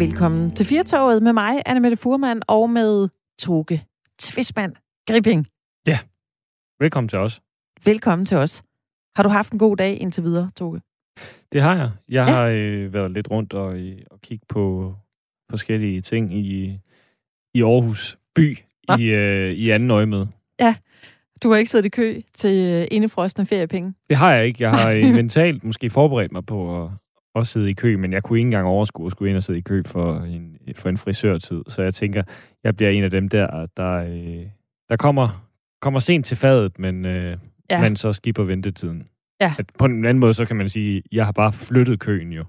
Velkommen til Firtoget med mig, Mette Furman, og med Toge Tvismand Gripping. Ja, velkommen til os. Velkommen til os. Har du haft en god dag indtil videre, Toge? Det har jeg. Jeg ja. har øh, været lidt rundt og, øh, og kigge på forskellige ting i, i Aarhus by i, øh, i anden øje med. Ja, du har ikke siddet i kø til øh, indefrostende feriepenge? Det har jeg ikke. Jeg har øh, mentalt måske forberedt mig på at også sidde i kø, men jeg kunne ikke engang overskue at skulle ind og sidde i kø for en, for en frisørtid. Så jeg tænker, jeg bliver en af dem der, der, øh, der kommer, kommer sent til fadet, men, øh, ja. men så skipper ventetiden. Ja. At på en anden måde, så kan man sige, jeg har bare flyttet køen jo.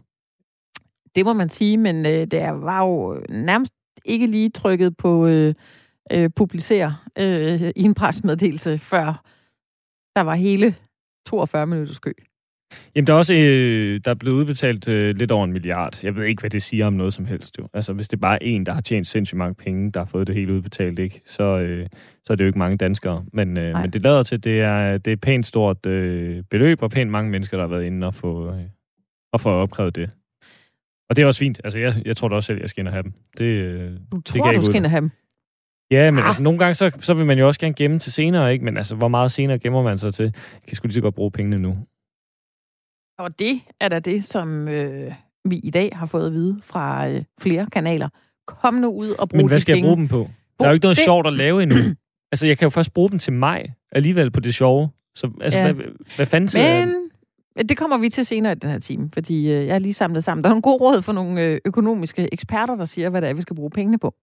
Det må man sige, men øh, det var jo nærmest ikke lige trykket på øh, øh, publicere øh, i en presmeddelelse, før der var hele 42 minutters kø. Jamen, der er også øh, der er blevet udbetalt øh, lidt over en milliard. Jeg ved ikke, hvad det siger om noget som helst. Jo. Altså, hvis det er bare en, der har tjent sindssygt mange penge, der har fået det hele udbetalt, ikke, så, øh, så er det jo ikke mange danskere. Men, øh, men det lader til, at det er, det er pænt stort øh, beløb, og pænt mange mennesker, der har været inde og få, øh, og få opkrævet det. Og det er også fint. Altså, jeg, jeg tror da også selv, jeg skal ind og have dem. Det, øh, du tror, det du skal ind og have dem? Ja, men ah. altså, nogle gange, så, så vil man jo også gerne gemme til senere, ikke? Men altså, hvor meget senere gemmer man sig til? Jeg kan sgu lige så godt bruge pengene nu. Og det er da det, som øh, vi i dag har fået at vide fra øh, flere kanaler. Kom nu ud og brug Men hvad skal jeg bruge dem på? Der er jo ikke noget det... sjovt at lave endnu. altså, jeg kan jo først bruge dem til mig alligevel på det sjove. Så altså, ja. hvad, hvad fanden Men det kommer vi til senere i den her time, fordi øh, jeg har lige samlet sammen. Der er en god råd for nogle øh, økonomiske eksperter, der siger, hvad det er, vi skal bruge pengene på.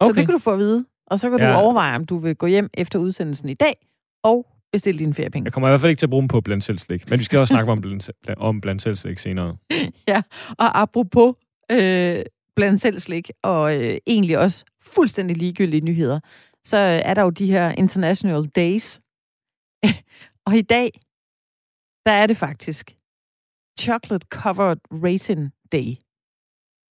Okay. Så det kan du få at vide. Og så kan ja. du overveje, om du vil gå hjem efter udsendelsen i dag og bestille dine feriepenge. Jeg kommer i hvert fald ikke til at bruge dem på blandt selv slik, men vi skal også snakke om blandt, om blandt selv slik senere. Ja, og apropos øh, blandt selv slik, og øh, egentlig også fuldstændig ligegyldige nyheder, så er der jo de her International Days. og i dag, der er det faktisk Chocolate Covered Raisin Day.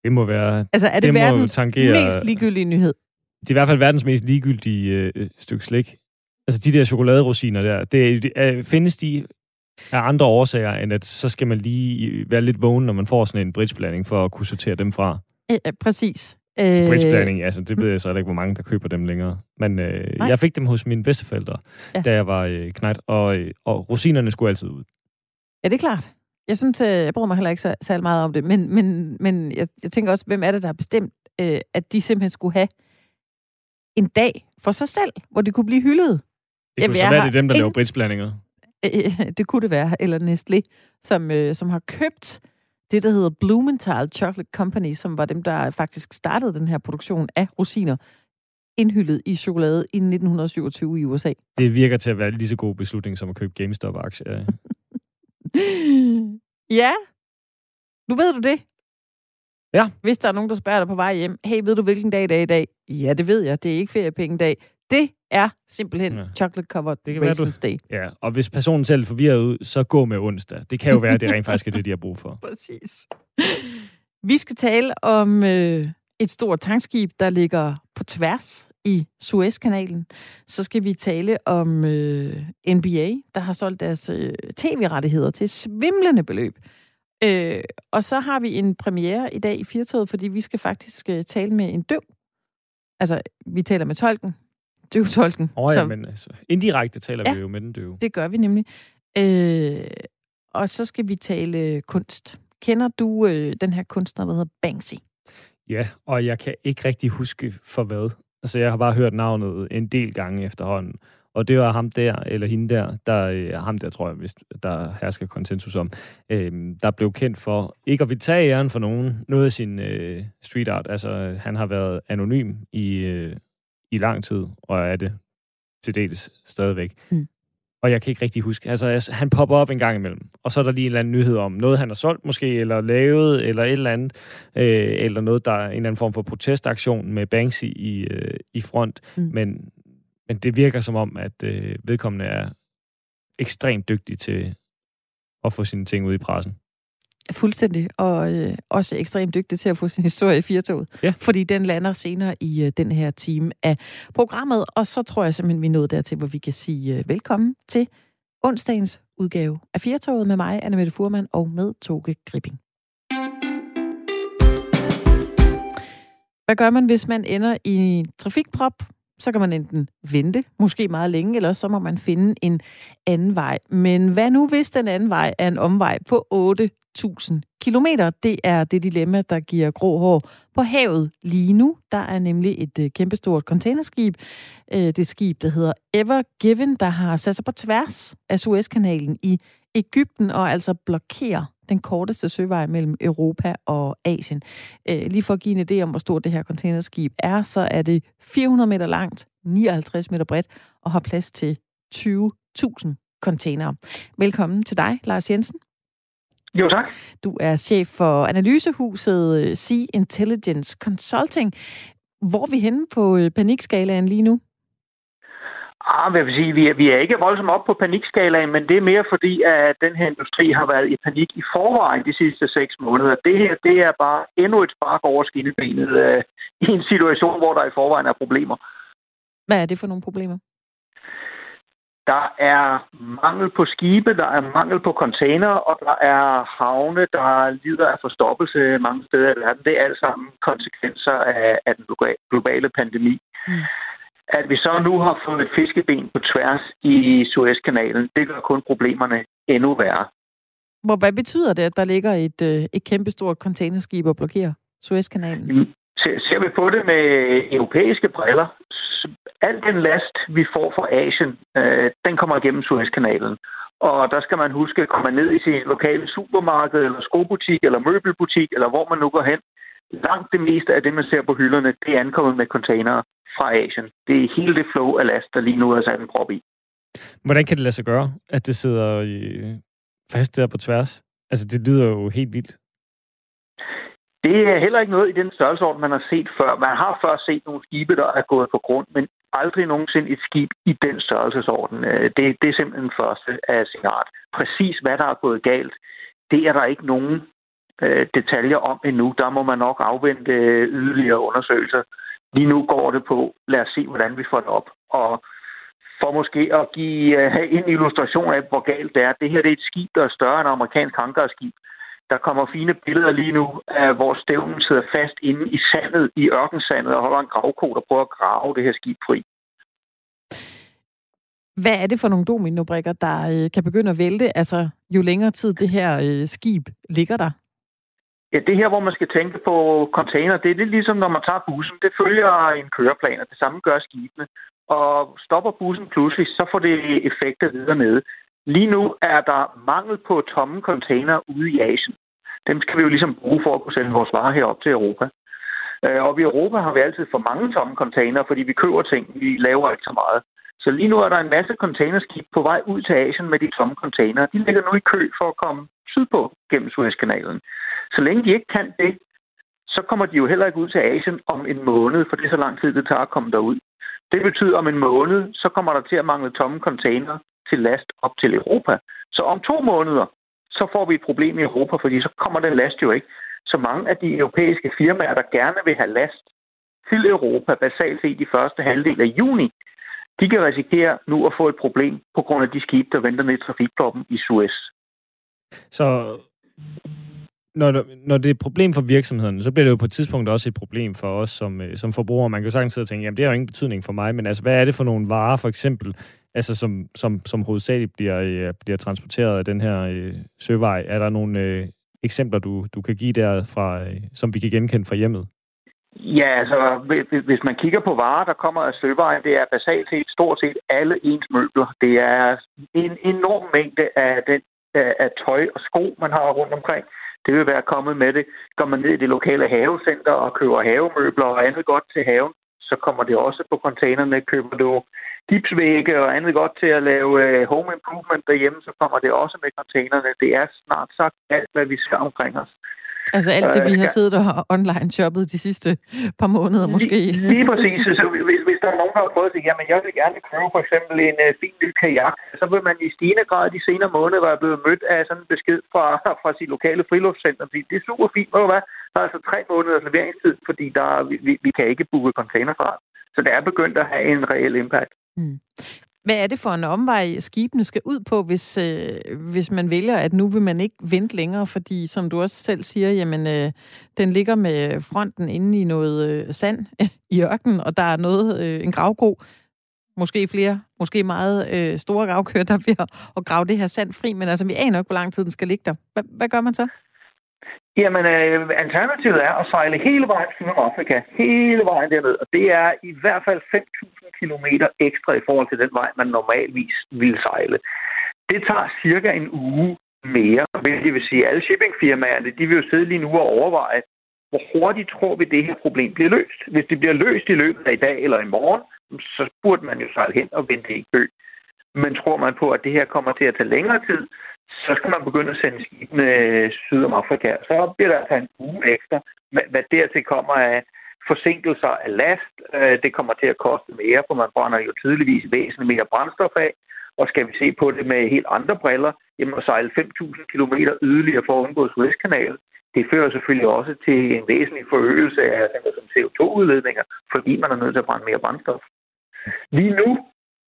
Det må være... Altså, er det, det verdens tangere, mest ligegyldige nyhed? Det er i hvert fald verdens mest ligegyldige øh, stykke slik. Altså, de der chokoladerosiner der, det, er, findes de af andre årsager, end at så skal man lige være lidt vågen, når man får sådan en bridgeblanding, for at kunne sortere dem fra? Æ, præcis. Bridgeblanding, altså, det ved jeg så ikke, hvor mange, der køber dem længere. Men øh, jeg fik dem hos mine bedsteforældre, ja. da jeg var øh, knæt, og, øh, og rosinerne skulle altid ud. Ja, det er klart. Jeg synes, øh, jeg bryder mig heller ikke så, særlig meget om det, men, men, men jeg, jeg tænker også, hvem er det, der har bestemt, øh, at de simpelthen skulle have en dag for sig selv, hvor de kunne blive hyldet. Det kunne Jamen, så være, det er dem, der laver britsblandinger. det kunne det være, eller Nestlé, som, øh, som har købt det, der hedder Blumenthal Chocolate Company, som var dem, der faktisk startede den her produktion af rosiner, indhyldet i chokolade i 1927 i USA. Det virker til at være lige så god beslutning som at købe GameStop-aktier. ja. Nu ved du det. Ja. Hvis der er nogen, der spørger dig på vej hjem, hey, ved du, hvilken dag det er i dag? Ja, det ved jeg. Det er ikke feriepengedag. Det er simpelthen ja. chocolate covered det kan raisins være, du... day. Ja, og hvis personen selv er forvirret ud, så gå med onsdag. Det kan jo være, at det rent faktisk er det, de har brug for. Præcis. Vi skal tale om øh, et stort tankskib, der ligger på tværs i Suezkanalen. Så skal vi tale om øh, NBA, der har solgt deres øh, tv-rettigheder til svimlende beløb. Øh, og så har vi en premiere i dag i Firtoget, fordi vi skal faktisk øh, tale med en døv. Altså, vi taler med tolken, døvtolken. Åh oh, ja, så, men altså, indirekte taler ja, vi jo med den døve. det gør vi nemlig. Øh, og så skal vi tale kunst. Kender du øh, den her kunstner, der hedder Banksy? Ja, og jeg kan ikke rigtig huske for hvad. Altså, jeg har bare hørt navnet en del gange efterhånden. Og det var ham der, eller hende der, der øh, ham der, tror jeg, hvis der hersker konsensus om, øh, der blev kendt for ikke at ville tage æren for nogen, noget af sin øh, street art. Altså, han har været anonym i, øh, i lang tid, og er det til dels stadigvæk. Mm. Og jeg kan ikke rigtig huske. Altså, han popper op en gang imellem, og så er der lige en eller anden nyhed om noget, han har solgt måske, eller lavet, eller et eller andet, øh, eller noget, der er en eller anden form for protestaktion med Banksy i, øh, i front. Mm. Men, men det virker som om, at øh, vedkommende er ekstremt dygtig til at få sine ting ud i pressen. Fuldstændig, og øh, også ekstremt dygtig til at få sin historie i firtoget, ja. fordi den lander senere i øh, den her time af programmet, og så tror jeg simpelthen, vi er nået dertil, hvor vi kan sige øh, velkommen til onsdagens udgave af Firtoget med mig, Anne Mette Furman, og med Toge Gripping. Hvad gør man, hvis man ender i en trafikprop? Så kan man enten vente, måske meget længe, eller så må man finde en anden vej. Men hvad nu, hvis den anden vej er en omvej på 10.000 kilometer? Det er det dilemma, der giver grå hår på havet lige nu. Der er nemlig et øh, kæmpestort containerskib. Øh, det skib, der hedder Ever Given, der har sat sig på tværs af Suezkanalen i Ægypten og altså blokerer den korteste søvej mellem Europa og Asien. Øh, lige for at give en idé om, hvor stort det her containerskib er, så er det 400 meter langt, 59 meter bredt og har plads til 20.000 containere. Velkommen til dig, Lars Jensen. Jo, tak. Du er chef for analysehuset Sea Intelligence Consulting. Hvor er vi henne på øh, panikskalaen lige nu? Ah, hvad vil sige, vi er, vi er ikke voldsomt op på panikskalaen, men det er mere fordi, at den her industri har været i panik i forvejen de sidste seks måneder. Det her, det er bare endnu et spark over skinnebenet uh, i en situation, hvor der i forvejen er problemer. Hvad er det for nogle problemer? Der er mangel på skibe, der er mangel på container, og der er havne, der lider af forstoppelse mange steder i verden. Det er alt sammen konsekvenser af, af den globale pandemi. Mm. At vi så nu har fået et fiskeben på tværs i Suezkanalen, det gør kun problemerne endnu værre. Hvor, hvad betyder det, at der ligger et, øh, et kæmpestort containerskib og blokerer Suezkanalen? Ser vi på det med europæiske briller, al den last, vi får fra Asien, øh, den kommer igennem Suezkanalen. Og der skal man huske, at komme ned i sin lokale supermarked, eller skobutik, eller møbelbutik, eller hvor man nu går hen. Langt det meste af det, man ser på hylderne, det er ankommet med containere fra Asien. Det er hele det flow af last, der lige nu er sat en prop i. Hvordan kan det lade sig gøre, at det sidder i fast der på tværs? Altså, det lyder jo helt vildt. Det er heller ikke noget i den størrelsesorden, man har set før. Man har før set nogle skibe, der er gået på grund, men aldrig nogensinde et skib i den størrelsesorden. Øh, det, det er simpelthen den første af sin art. Præcis hvad der er gået galt, det er der ikke nogen øh, detaljer om endnu. Der må man nok afvente øh, yderligere undersøgelser. Lige nu går det på, lad os se, hvordan vi får det op. Og for måske at give have en illustration af, hvor galt det er. Det her det er et skib, der er større end amerikansk hangarskib. Der kommer fine billeder lige nu, af, hvor stævnen sidder fast inde i sandet, i ørkensandet, og holder en gravko, der prøver at grave det her skib fri. Hvad er det for nogle dominobrikker, der øh, kan begynde at vælte, altså jo længere tid det her øh, skib ligger der? Ja, det her, hvor man skal tænke på container, det er lidt ligesom, når man tager bussen. Det følger en køreplan, og det samme gør skibene. Og stopper bussen pludselig, så får det effekter videre nede. Lige nu er der mangel på tomme container ude i Asien. Dem skal vi jo ligesom bruge for at kunne sende vores varer herop til Europa. Øh, og i Europa har vi altid for mange tomme container, fordi vi køber ting, vi laver ikke så meget. Så lige nu er der en masse containerskib på vej ud til Asien med de tomme container. De ligger nu i kø for at komme sydpå gennem Suezkanalen. Så længe de ikke kan det, så kommer de jo heller ikke ud til Asien om en måned, for det er så lang tid, det tager at komme derud. Det betyder, at om en måned, så kommer der til at mangle tomme container til last op til Europa. Så om to måneder, så får vi et problem i Europa, fordi så kommer den last jo ikke. Så mange af de europæiske firmaer, der gerne vil have last til Europa, basalt set i første halvdel af juni, de kan risikere nu at få et problem på grund af de skibe, der venter ned i trafikproppen i Suez. Så når, når det er et problem for virksomheden, så bliver det jo på et tidspunkt også et problem for os som, øh, som forbrugere. Man kan jo sagtens sidde og tænke, jamen det har jo ingen betydning for mig, men altså, hvad er det for nogle varer, for eksempel, altså, som, som, som hovedsageligt bliver, øh, bliver transporteret af den her øh, søvej? Er der nogle øh, eksempler, du, du kan give der, fra, øh, som vi kan genkende fra hjemmet? Ja, altså, hvis man kigger på varer, der kommer af søvejen, det er basalt set stort set alle ens møbler. Det er en enorm mængde af, den, af tøj og sko, man har rundt omkring. Det vil være kommet med det. Går man ned i det lokale havecenter og køber havemøbler og andet godt til haven, så kommer det også på containerne. Køber du gipsvægge og andet godt til at lave øh, home improvement derhjemme, så kommer det også med containerne. Det er snart sagt alt, hvad vi skal omkring os. Altså alt det, vi har siddet og online shoppet de sidste par måneder måske. Lige, lige præcis. Så hvis, hvis der er nogen, der har prøvet sige, jamen jeg vil gerne købe for eksempel en uh, fin ny kajak, så vil man i stigende grad de senere måneder være blevet mødt af sådan en besked fra, fra sit lokale friluftscenter. Fordi det er super fint, hvad? Der er altså tre måneders leveringstid, fordi der, vi, vi kan ikke booke container fra. Så det er begyndt at have en reel impact. Mm. Hvad er det for en omvej, skibene skal ud på, hvis, øh, hvis man vælger, at nu vil man ikke vente længere? Fordi, som du også selv siger, jamen, øh, den ligger med fronten inde i noget øh, sand i ørkenen, og der er noget, øh, en gravgod, måske flere, måske meget øh, store gravkøer, der bliver at grave det her sand fri, men altså, vi aner ikke, hvor lang tid den skal ligge der. Hvad gør man så? Jamen, øh, alternativet er at sejle hele vejen til Afrika, hele vejen derned, og det er i hvert fald 5.000 km ekstra i forhold til den vej, man normalvis ville sejle. Det tager cirka en uge mere, det vil sige, at alle shippingfirmaerne, de vil jo sidde lige nu og overveje, hvor hurtigt tror vi, det her problem bliver løst. Hvis det bliver løst i løbet af i dag eller i morgen, så burde man jo sejle hen og vente i kø. Men tror man på, at det her kommer til at tage længere tid, så skal man begynde at sende skibene syd om Afrika. Så bliver der altså en uge ekstra. Hvad dertil kommer af forsinkelser af last, øh, det kommer til at koste mere, for man brænder jo tydeligvis væsentligt mere brændstof af. Og skal vi se på det med helt andre briller, jamen at sejle 5.000 km yderligere for at undgå Suezkanalen, det fører selvfølgelig også til en væsentlig forøgelse af CO2-udledninger, fordi man er nødt til at brænde mere brændstof. Lige nu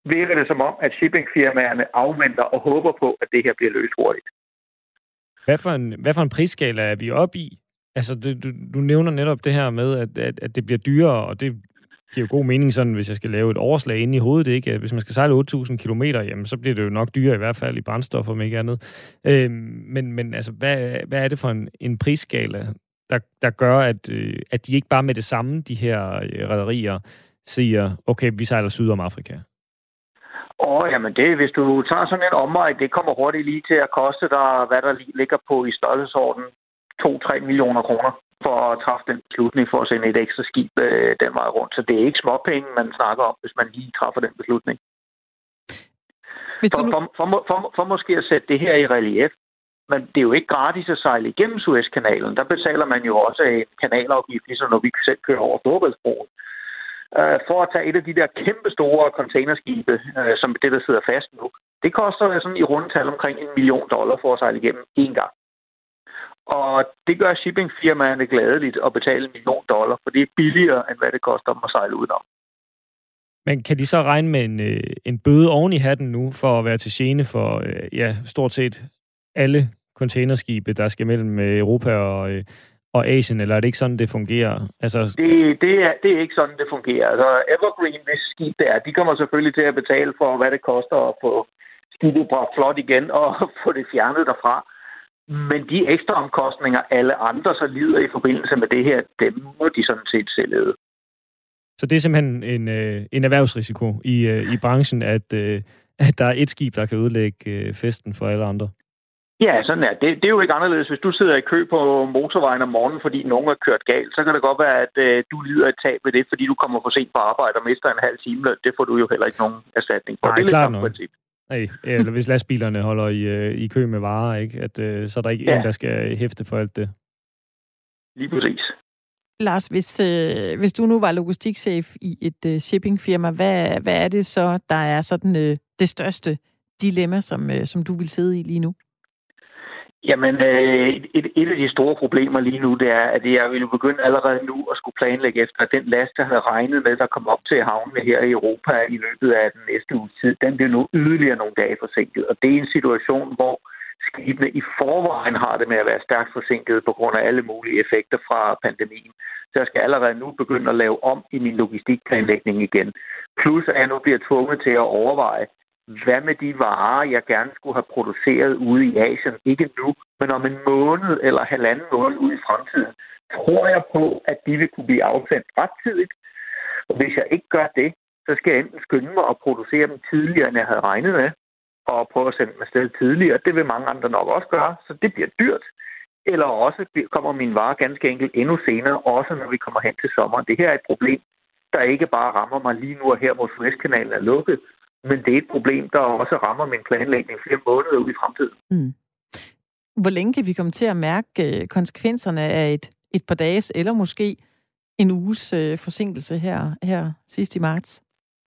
virker det som om, at shippingfirmaerne afventer og håber på, at det her bliver løst hurtigt. Hvad for en, hvad for en prisskala er vi oppe i? Altså, du, du, du nævner netop det her med, at, at, at det bliver dyrere, og det giver jo god mening, sådan, hvis jeg skal lave et overslag inde i hovedet. Ikke? Hvis man skal sejle 8.000 km, jamen, så bliver det jo nok dyrere i hvert fald i brændstof, om ikke andet. Øh, men, men altså, hvad, hvad er det for en, en prisskala, der, der gør, at, øh, at de ikke bare med det samme, de her øh, rædderier, siger, okay, vi sejler syd om Afrika? Åh, oh, jamen det, hvis du tager sådan en omvej, det kommer hurtigt lige til at koste dig, hvad der ligger på i størrelsesorden 2-3 millioner kroner for at træffe den beslutning for at sende et ekstra skib øh, den vej rundt. Så det er ikke småpenge, man snakker om, hvis man lige træffer den beslutning. For, for, for, for, for måske at sætte det her i relief, men det er jo ikke gratis at sejle igennem Suezkanalen. Der betaler man jo også en kanalafgift, ligesom når vi selv kører over Storbæltsbroen øh, for at tage et af de der kæmpe store containerskibe, øh, som det, der sidder fast nu. Det koster sådan i rundtal omkring en million dollar for at sejle igennem én gang. Og det gør shippingfirmaerne gladeligt at betale en million dollar, for det er billigere, end hvad det koster dem at sejle udenom. Men kan de så regne med en, øh, en bøde oven i hatten nu, for at være til gene for øh, ja, stort set alle containerskibe, der skal mellem øh, Europa og, øh, og Asien, eller er det ikke sådan, det fungerer? Altså... Det, det, er, det er ikke sådan, det fungerer. Altså, Evergreen, hvis skib det er, de kommer selvfølgelig til at betale for, hvad det koster at få skibet bragt flot igen og få det fjernet derfra. Men de ekstra omkostninger, alle andre så lider i forbindelse med det her, dem må de sådan set selv lede. Så det er simpelthen en, øh, en erhvervsrisiko i, øh, i branchen, at, øh, at der er et skib, der kan udlægge festen for alle andre? Ja, sådan er det. Det er jo ikke anderledes. Hvis du sidder i kø på motorvejen om morgenen, fordi nogen har kørt galt, så kan det godt være, at øh, du lider et tab ved det, fordi du kommer for sent på arbejde og mister en halv time. Det får du jo heller ikke nogen erstatning for. Nej, det er klart lidt princip. Nej, eller hvis lastbilerne holder i, øh, i kø med varer, ikke? At, øh, så er der ikke ja. en, der skal hæfte for alt det. Lige præcis. Lars, hvis, øh, hvis du nu var logistikchef i et øh, shippingfirma, hvad, hvad er det så, der er sådan øh, det største dilemma, som, øh, som du vil sidde i lige nu? Jamen, øh, et, et af de store problemer lige nu, det er, at jeg vil begynde allerede nu at skulle planlægge efter, at den last, der havde regnet med, der kom op til havnene her i Europa i løbet af den næste uge tid, den bliver nu yderligere nogle dage forsinket. Og det er en situation, hvor skibene i forvejen har det med at være stærkt forsinket på grund af alle mulige effekter fra pandemien. Så jeg skal allerede nu begynde at lave om i min logistikplanlægning igen. Plus at jeg nu bliver tvunget til at overveje, hvad med de varer, jeg gerne skulle have produceret ude i Asien? Ikke nu, men om en måned eller halvanden måned ude i fremtiden. Tror jeg på, at de vil kunne blive afsendt rettidigt? Og hvis jeg ikke gør det, så skal jeg enten skynde mig at producere dem tidligere, end jeg havde regnet med, og prøve at sende dem afsted tidligere. Det vil mange andre nok også gøre, så det bliver dyrt. Eller også kommer min vare ganske enkelt endnu senere, også når vi kommer hen til sommeren. Det her er et problem, der ikke bare rammer mig lige nu og her, hvor Suezkanalen er lukket, men det er et problem, der også rammer min planlægning flere måneder ud i fremtiden. Mm. Hvor længe kan vi komme til at mærke øh, konsekvenserne af et, et par dages, eller måske en uges øh, forsinkelse her, her sidst i marts?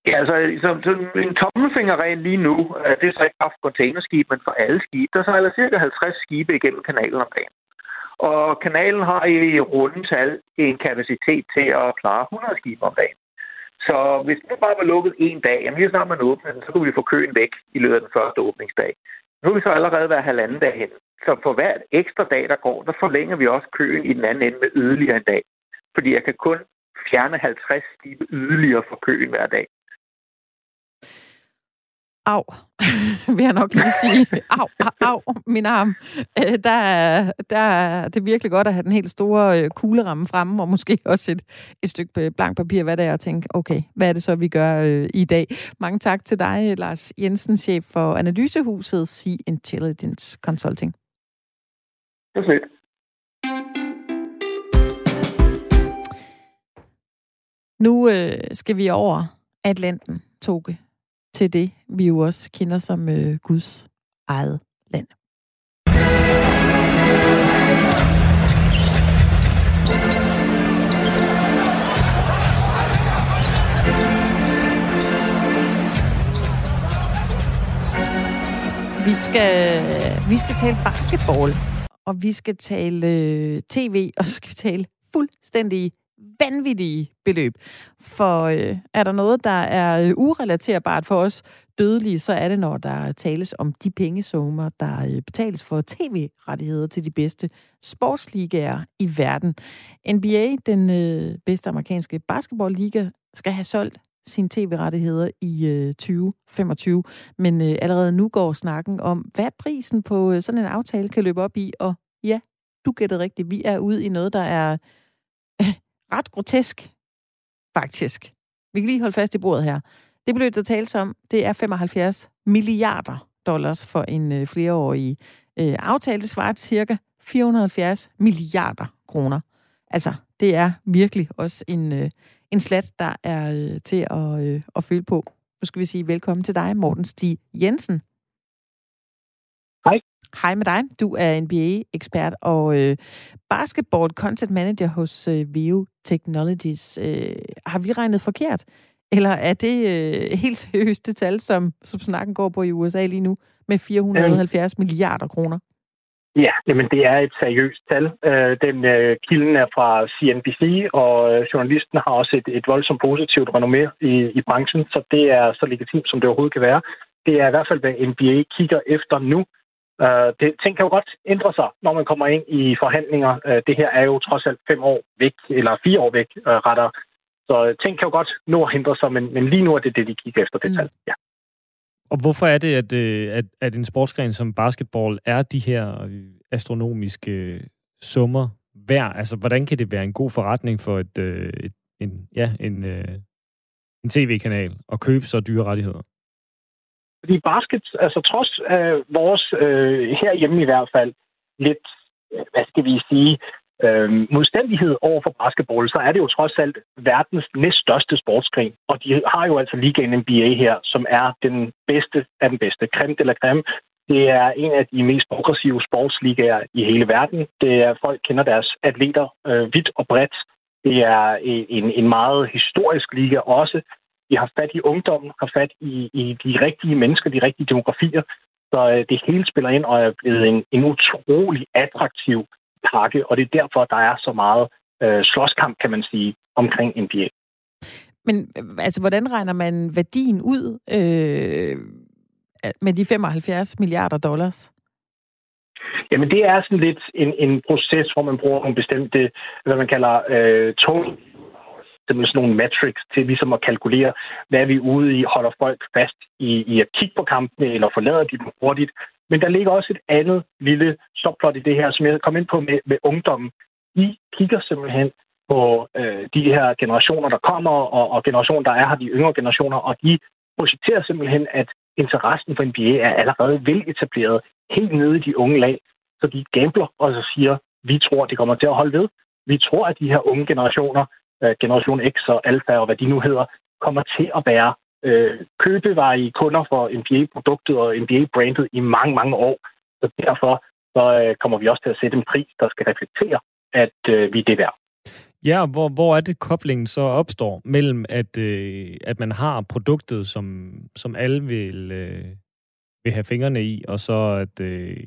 Ja, altså så, så en tommelfingerregel lige nu, øh, det er så ikke bare for containerskib, men for alle skibe. Der sejler cirka 50 skibe igennem kanalen om dagen. Og kanalen har i rundetal en kapacitet til at klare 100 skibe om dagen. Så hvis det bare var lukket en dag, jamen lige snart man åbnede den, så kunne vi få køen væk i løbet af den første åbningsdag. Nu er vi så allerede været halvanden dag hen. Så for hver ekstra dag, der går, der forlænger vi også køen i den anden ende med yderligere en dag. Fordi jeg kan kun fjerne 50 skibe yderligere fra køen hver dag. Au, vil jeg nok lige sige. Au, au, au min arm. Øh, der, er, der er det er virkelig godt at have den helt store øh, kugleramme fremme, og måske også et, et stykke blank papir, hvad det er, og tænke, okay, hvad er det så, vi gør øh, i dag? Mange tak til dig, Lars Jensen, chef for Analysehuset Sea Intelligence Consulting. Det er Nu øh, skal vi over Atlanten, Toge til det, vi jo også kender som øh, Guds eget land. Vi skal, vi skal tale basketball, og vi skal tale øh, tv, og så skal vi tale fuldstændig vanvittige beløb. For øh, er der noget, der er øh, urelaterbart for os dødelige, så er det, når der tales om de pengesummer, der øh, betales for tv-rettigheder til de bedste sportsligaer i verden. NBA, den øh, bedste amerikanske basketballliga, skal have solgt sine tv-rettigheder i øh, 2025. Men øh, allerede nu går snakken om, hvad prisen på øh, sådan en aftale kan løbe op i. Og ja, du gætter rigtigt, vi er ude i noget, der er ret grotesk, faktisk. Vi kan lige holde fast i bordet her. Det beløb, der tales om, det er 75 milliarder dollars for en øh, flereårig øh, aftale. Det svarer til cirka 470 milliarder kroner. Altså, det er virkelig også en, øh, en slat, der er øh, til at, øh, at føle på. Nu skal vi sige velkommen til dig, Morten Stig Jensen. Hej. Med dig. Du er NBA-ekspert og øh, basketball content manager hos øh, Veo Technologies. Øh, har vi regnet forkert? Eller er det øh, helt seriøst det tal, som, som snakken går på i USA lige nu, med 470 øhm. milliarder kroner? Ja, jamen det er et seriøst tal. Øh, den øh, kilden er fra CNBC, og øh, journalisten har også et, et voldsomt positivt renommé i, i branchen, så det er så legitimt, som det overhovedet kan være. Det er i hvert fald, hvad NBA kigger efter nu. Uh, det, ting kan jo godt ændre sig, når man kommer ind i forhandlinger. Uh, det her er jo trods alt fem år væk, eller fire år væk, uh, retter. Så ting kan jo godt nå at ændre sig, men, men lige nu er det det, de kigger efter, det mm. tal. Ja. Og hvorfor er det, at, at, at en sportsgren som basketball er de her astronomiske summer værd? Altså, hvordan kan det være en god forretning for et, et en, ja, en, en tv-kanal at købe så dyre rettigheder? Fordi basket, altså trods øh, vores, øh, herhjemme i hvert fald, lidt, øh, hvad skal vi sige, øh, modstandighed over for basketball, så er det jo trods alt verdens næststørste sportsgren. Og de har jo altså ligaen NBA her, som er den bedste af den bedste. Creme de la creme. Det er en af de mest progressive sportsligaer i hele verden. Det er, folk kender deres atleter øh, vidt og bredt. Det er øh, en, en meget historisk liga også. Vi har fat i ungdommen, har fat i, i de rigtige mennesker, de rigtige demografier. Så øh, det hele spiller ind og er blevet en, en utrolig attraktiv pakke, og det er derfor, der er så meget øh, slåskamp, kan man sige, omkring NBA. Men altså, hvordan regner man værdien ud øh, med de 75 milliarder dollars? Jamen, det er sådan lidt en, en proces, hvor man bruger nogle bestemte, hvad man kalder øh, tone med sådan nogle metrics til ligesom at kalkulere, hvad vi ude i, holder folk fast i, i at kigge på kampene, eller forlader de dem hurtigt. Men der ligger også et andet lille subplot i det her, som jeg kom ind på med, med ungdommen. I kigger simpelthen på øh, de her generationer, der kommer, og, og generationer, der er her, de yngre generationer, og de projekterer simpelthen, at interessen for NBA er allerede veletableret helt nede i de unge lag. Så de gambler og så siger, vi tror, det kommer til at holde ved. Vi tror, at de her unge generationer øh, Generation X og Alpha og hvad de nu hedder, kommer til at være øh, købevarige kunder for NBA-produktet og NBA-brandet i mange, mange år. Så derfor så, øh, kommer vi også til at sætte en pris, der skal reflektere, at øh, vi er det værd. Ja, hvor, hvor er det koblingen så opstår mellem, at, øh, at man har produktet, som, som alle vil, øh, vil have fingrene i, og så at, øh,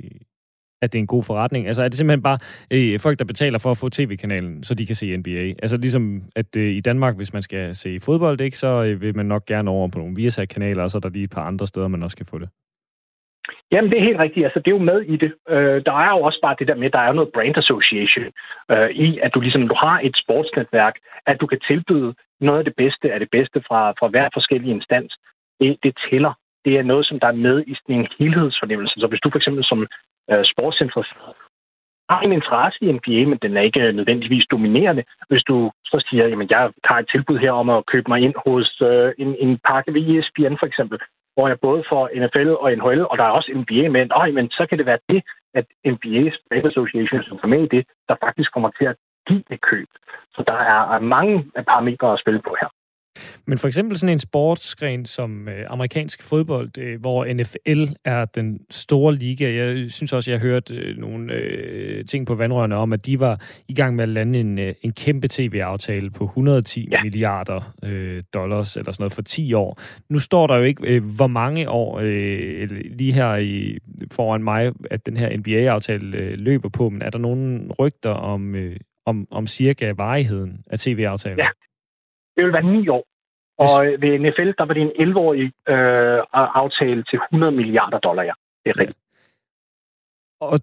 at det er en god forretning? Altså er det simpelthen bare øh, folk, der betaler for at få tv-kanalen, så de kan se NBA? Altså ligesom, at øh, i Danmark, hvis man skal se fodbold, ikke, så øh, vil man nok gerne over på nogle Viasat-kanaler, og så er der lige et par andre steder, man også kan få det. Jamen, det er helt rigtigt. Altså, det er jo med i det. Øh, der er jo også bare det der med, der er noget brand association øh, i, at du ligesom du har et sportsnetværk, at du kan tilbyde noget af det bedste af det bedste fra, fra hver forskellig instans. Det, det tæller. Det er noget, som der er med i sådan en helhedsfornemmelse. Så hvis du for eksempel som øh, sportsinteresseret har en interesse i NBA, men den er ikke nødvendigvis dominerende. Hvis du så siger, at jeg har et tilbud her om at købe mig ind hos øh, en, en pakke ved ESPN for eksempel, hvor jeg både får NFL og NHL, og der er også NBA med, og men så kan det være det, at NBA's Trade Association, som er med i det, der faktisk kommer til at give et køb. Så der er mange parametre at spille på her. Men for eksempel sådan en sportsgren som øh, amerikansk fodbold, øh, hvor NFL er den store liga. Jeg synes også, jeg har hørt øh, nogle øh, ting på vandrørene om, at de var i gang med at lande en, øh, en kæmpe tv-aftale på 110 ja. milliarder øh, dollars eller sådan noget for 10 år. Nu står der jo ikke, øh, hvor mange år øh, lige her i, foran mig, at den her NBA-aftale øh, løber på, men er der nogle rygter om, øh, om, om cirka varigheden af tv-aftalen? Ja, det vil være ni år. Og øh, ved NFL, der var det en 11-årig øh, aftale til 100 milliarder dollar, ja. Det er rigtigt. Og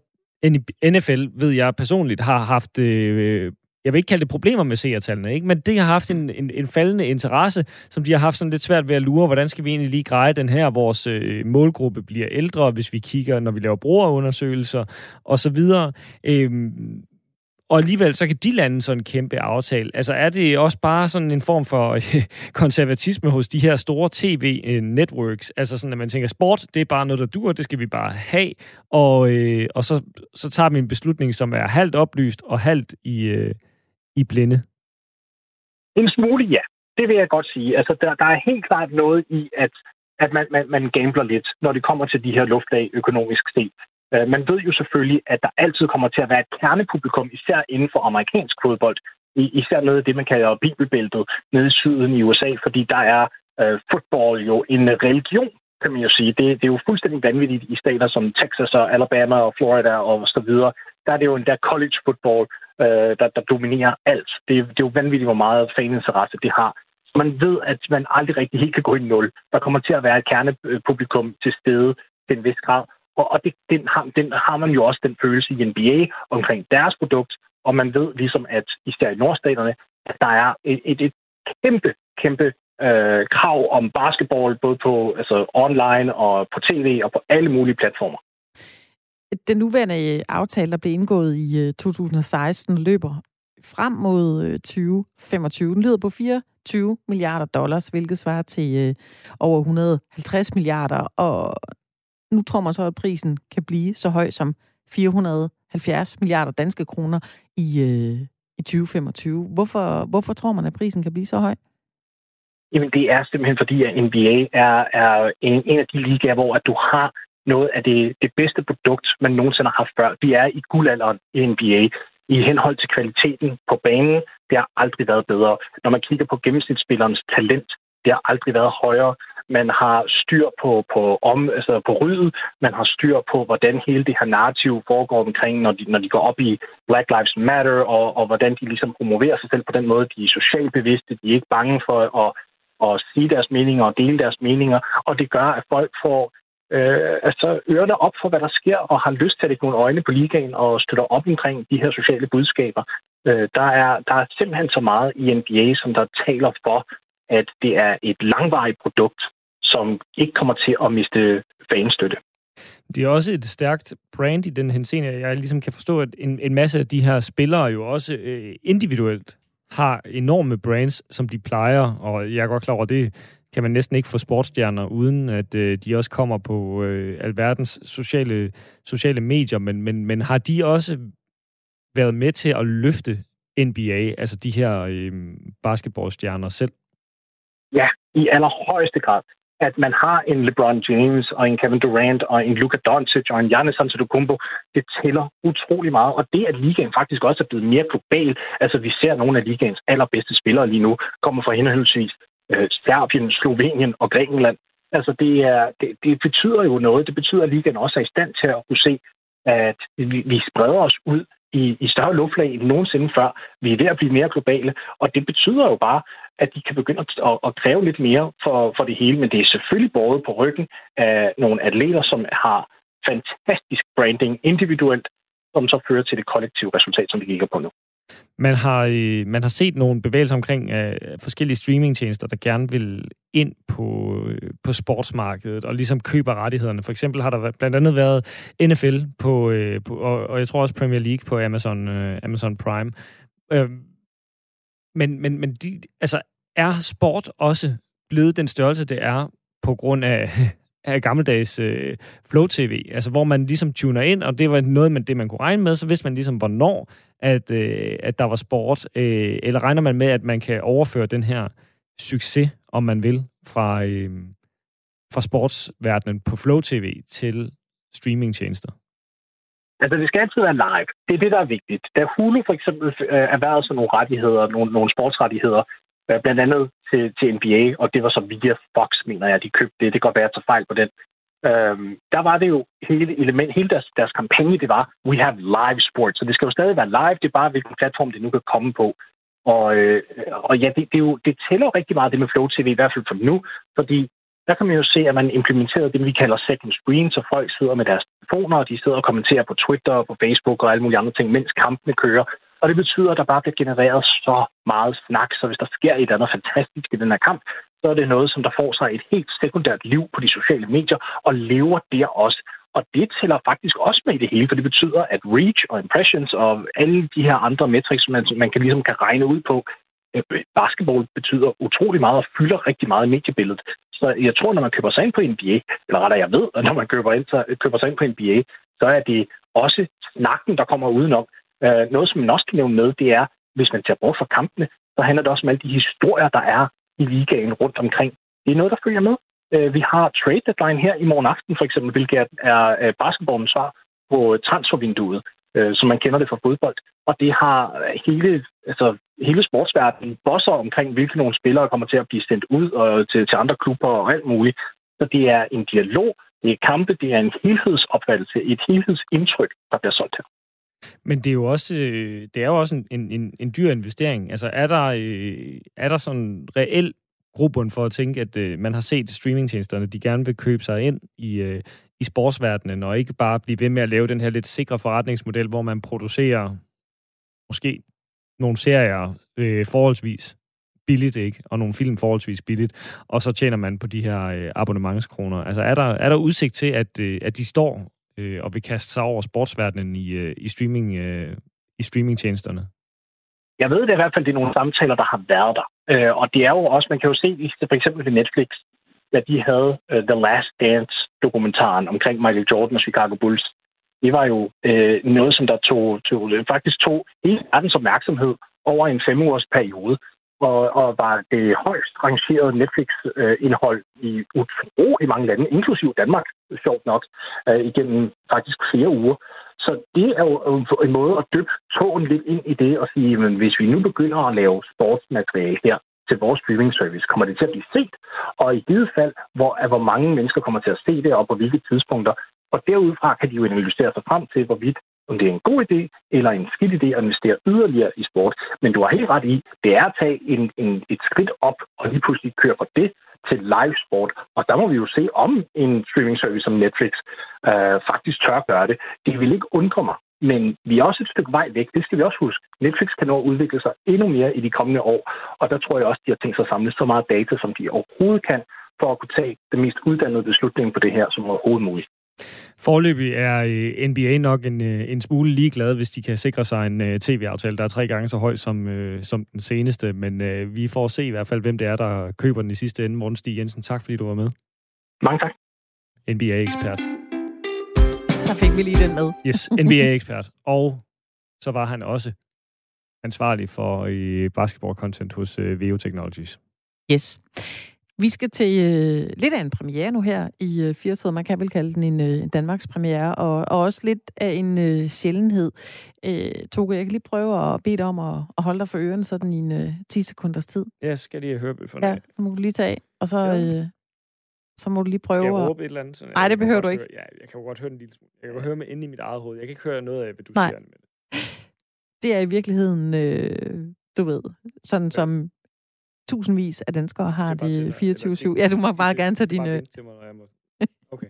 NFL, ved jeg personligt, har haft, øh, jeg vil ikke kalde det problemer med seertallene, ikke? men det har haft en, en, en faldende interesse, som de har haft sådan lidt svært ved at lure, hvordan skal vi egentlig lige greje den her, vores øh, målgruppe bliver ældre, hvis vi kigger, når vi laver brugerundersøgelser osv. Øh, og alligevel så kan de lande sådan en kæmpe aftale. Altså er det også bare sådan en form for konservatisme hos de her store tv-networks? Øh, altså sådan, at man tænker, sport, det er bare noget, der dur, det skal vi bare have. Og, øh, og så, så tager vi en beslutning, som er halvt oplyst og halvt i, øh, i blinde. En smule, ja. Det vil jeg godt sige. Altså, der, der er helt klart noget i, at, at man, man, man gambler lidt, når det kommer til de her luftlag økonomisk set. Øh, man ved jo selvfølgelig, at der altid kommer til at være et kernepublikum, især inden for amerikansk fodbold. Især noget af det, man kalder bibelbæltet nede i syden i USA, fordi der er øh, fodbold jo en religion, kan man jo sige. Det, det er jo fuldstændig vanvittigt i stater som Texas og Alabama og Florida og så videre. Der er det jo en der college football, øh, der, der dominerer alt. Det, det er jo vanvittigt, hvor meget faninteresse det har. Så man ved, at man aldrig rigtig helt kan gå i nul. Der kommer til at være et kernepublikum til stede til en vis grad. Og, og det, den, har, den har man jo også den følelse i NBA omkring deres produkt, og man ved ligesom, at især i nordstaterne, at der er et, et, et kæmpe, kæmpe øh, krav om basketball, både på altså online og på tv og på alle mulige platformer. Den nuværende øh, aftale, der blev indgået i øh, 2016, løber frem mod øh, 2025. Den lyder på 24 milliarder dollars, hvilket svarer til over 150 milliarder. Og nu tror man så, at prisen kan blive så høj som 470 milliarder danske kroner i, øh, i 2025. Hvorfor, hvorfor tror man, at prisen kan blive så høj? Jamen, det er simpelthen fordi, at NBA er, er en, en af de ligaer, hvor at du har noget af det, det bedste produkt, man nogensinde har haft før. Vi er i guldalderen i NBA. I henhold til kvaliteten på banen, det har aldrig været bedre. Når man kigger på gennemsnitsspillerens talent, det har aldrig været højere man har styr på, på, om, altså på ryddet, man har styr på, hvordan hele det her narrativ foregår omkring, når de, når de går op i Black Lives Matter, og, og hvordan de ligesom promoverer sig selv på den måde. De er socialt bevidste, de er ikke bange for at, at sige deres meninger og dele deres meninger, og det gør, at folk får øh, altså ørerne op for, hvad der sker, og har lyst til at lægge nogle øjne på ligaen og støtter op omkring de her sociale budskaber. Øh, der, er, der er simpelthen så meget i NBA, som der taler for, at det er et langvarigt produkt, som ikke kommer til at miste fanstøtte. Det er også et stærkt brand i den henseende. Jeg ligesom kan forstå, at en, en masse af de her spillere jo også øh, individuelt har enorme brands, som de plejer, og jeg er godt klar over, det kan man næsten ikke få sportsstjerner, uden at øh, de også kommer på øh, alverdens sociale, sociale medier, men, men, men har de også været med til at løfte NBA, altså de her øh, basketballstjerner selv? Ja, i allerhøjeste grad at man har en LeBron James og en Kevin Durant og en Luka Doncic og en Giannis Antetokounmpo, det tæller utrolig meget. Og det, at ligaen faktisk også er blevet mere global, altså vi ser nogle af ligaens allerbedste spillere lige nu, kommer fra henholdsvis øh, Serbien, Slovenien og Grækenland. Altså det, er, det, det betyder jo noget. Det betyder, at ligaen også er i stand til at kunne se, at vi, vi spreder os ud i, i større luftlag end nogensinde før. Vi er ved at blive mere globale, og det betyder jo bare, at de kan begynde at, at, at kræve lidt mere for, for det hele, men det er selvfølgelig båret på ryggen af nogle atleter, som har fantastisk branding individuelt, som så fører til det kollektive resultat, som vi kigger på nu. Man har, øh, man har set nogle bevægelser omkring øh, forskellige streamingtjenester, der gerne vil ind på, øh, på sportsmarkedet og ligesom køber rettighederne. For eksempel har der blandt andet været NFL på, øh, på og, og jeg tror også Premier League på Amazon, øh, Amazon Prime. Øh, men men, men de, altså, er sport også blevet den størrelse, det er på grund af af gammeldags øh, flow-tv, altså hvor man ligesom tuner ind, og det var noget med det, man kunne regne med, så vidste man ligesom, hvornår at, øh, at der var sport, øh, eller regner man med, at man kan overføre den her succes, om man vil, fra, øh, fra sportsverdenen på flow-tv til streamingtjenester? Altså, det skal altid være live. Det er det, der er vigtigt. Da Hulu for eksempel øh, erhvervede sig nogle rettigheder, nogle, nogle sportsrettigheder, Øh, blandt andet til, til NBA, og det var så via Fox, mener jeg, de købte det. Det kan godt være, at jeg tager fejl på den. Øhm, der var det jo hele element, hele deres, deres kampagne, det var, we have live sports, så det skal jo stadig være live, det er bare, hvilken platform det nu kan komme på. Og, øh, og ja, det, det, er jo, det tæller jo rigtig meget det med Flow TV, i hvert fald for nu, fordi der kan man jo se, at man implementerede det, vi kalder second screen, så folk sidder med deres telefoner, og de sidder og kommenterer på Twitter og på Facebook og alle mulige andre ting, mens kampene kører. Og det betyder, at der bare bliver genereret så meget snak, så hvis der sker et andet fantastisk i den her kamp, så er det noget, som der får sig et helt sekundært liv på de sociale medier, og lever der også. Og det tæller faktisk også med i det hele, for det betyder, at reach og impressions og alle de her andre metrics, man, man kan, ligesom kan regne ud på, øh, basketball betyder utrolig meget og fylder rigtig meget i mediebilledet. Så jeg tror, når man køber sig ind på NBA, eller rettere jeg ved, at når man køber, ind, så, køber sig ind på NBA, så er det også snakken, der kommer udenom. Øh, noget, som man også kan nævne med, det er, hvis man tager bort fra kampene, så handler det også om alle de historier, der er i ligaen rundt omkring. Det er noget, der følger med. Øh, vi har trade deadline her i morgen aften, for eksempel, hvilket er øh, basketballens svar på transfervinduet, øh, som man kender det fra fodbold. Og det har hele, altså, hele sportsverdenen bosser omkring, hvilke nogle spillere kommer til at blive sendt ud og til, til andre klubber og alt muligt. Så det er en dialog, det er kampe, det er en helhedsopfattelse, et helhedsindtryk, der bliver solgt her. Men det er jo også, øh, det er jo også en, en, en dyr investering. Altså er der, øh, er der sådan reel grobund for at tænke, at øh, man har set streamingtjenesterne, de gerne vil købe sig ind i, øh, i sportsverdenen, og ikke bare blive ved med at lave den her lidt sikre forretningsmodel, hvor man producerer måske nogle serier øh, forholdsvis billigt, ikke? Og nogle film forholdsvis billigt, og så tjener man på de her øh, abonnementskroner. Altså er der, er der udsigt til, at, øh, at de står øh, og vil kaste sig over sportsverdenen i, øh, i, streaming, øh, i streamingtjenesterne? Jeg ved det i hvert fald, det er nogle samtaler, der har været der. Øh, og det er jo også, man kan jo se, for eksempel ved Netflix, da de havde uh, The Last Dance-dokumentaren omkring Michael Jordan og Chicago Bulls. Det var jo øh, noget, som der tog, tog, faktisk tog hele verdens opmærksomhed over en fem ugers periode og, og var det højst rangerede Netflix-indhold øh, i utrolig mange lande, inklusiv Danmark, sjovt nok, øh, igennem faktisk flere uger. Så det er jo en måde at dyppe tågen lidt ind i det og sige, at hvis vi nu begynder at lave sportsmateriale her til vores streaming service, kommer det til at blive set, og i givet fald, hvor, hvor mange mennesker kommer til at se det, og på hvilke tidspunkter. Og derudfra kan de jo analysere sig frem til, hvorvidt om det er en god idé eller en skidt idé at investere yderligere i sport. Men du har helt ret i, det er at tage en, en, et skridt op og lige pludselig køre fra det til live sport. Og der må vi jo se, om en streaming service som Netflix øh, faktisk tør gøre det. Det vil ikke undre mig. Men vi er også et stykke vej væk. Det skal vi også huske. Netflix kan nå at udvikle sig endnu mere i de kommende år. Og der tror jeg også, de har tænkt sig at samle så meget data, som de overhovedet kan, for at kunne tage den mest uddannede beslutning på det her som overhovedet muligt. Forløbig er øh, NBA nok en, øh, en smule ligeglad, hvis de kan sikre sig en uh, tv-aftale, der er tre gange så høj som, som den seneste. Men vi får se i hvert fald, hvem det er, der køber den i sidste ende. Morten Stig Jensen, tak fordi du var med. Mange tak. NBA-ekspert. Så fik vi lige den med. Yes, NBA-ekspert. Og så var han også ansvarlig for basketball-content hos VO Technologies. Yes. Vi skal til øh, lidt af en premiere nu her i øh, Firtoget. Man kan vel kalde den en øh, Danmarks premiere, og, og også lidt af en øh, sjældenhed. Øh, Toge, jeg kan lige prøve at bede dig om at, at holde dig for ørerne sådan i en øh, 10 sekunders tid. Ja, skal lige høre for Ja, så må du lige tage Og så, øh, så må du lige prøve Skal jeg at... råbe et eller andet? Sådan, Nej, det behøver du ikke. Høre, ja, jeg kan jo godt høre en lille smule. Jeg kan godt høre med inde i mit eget hoved. Jeg kan ikke høre noget af, hvad du Nej. siger. Men Det er i virkeligheden, øh, du ved, sådan som tusindvis af danskere har Det er bare til det dig, eller 24-7. til- Ja, du må bare gerne tage din... Bare Øh, vink til mig, når jeg må. Okay.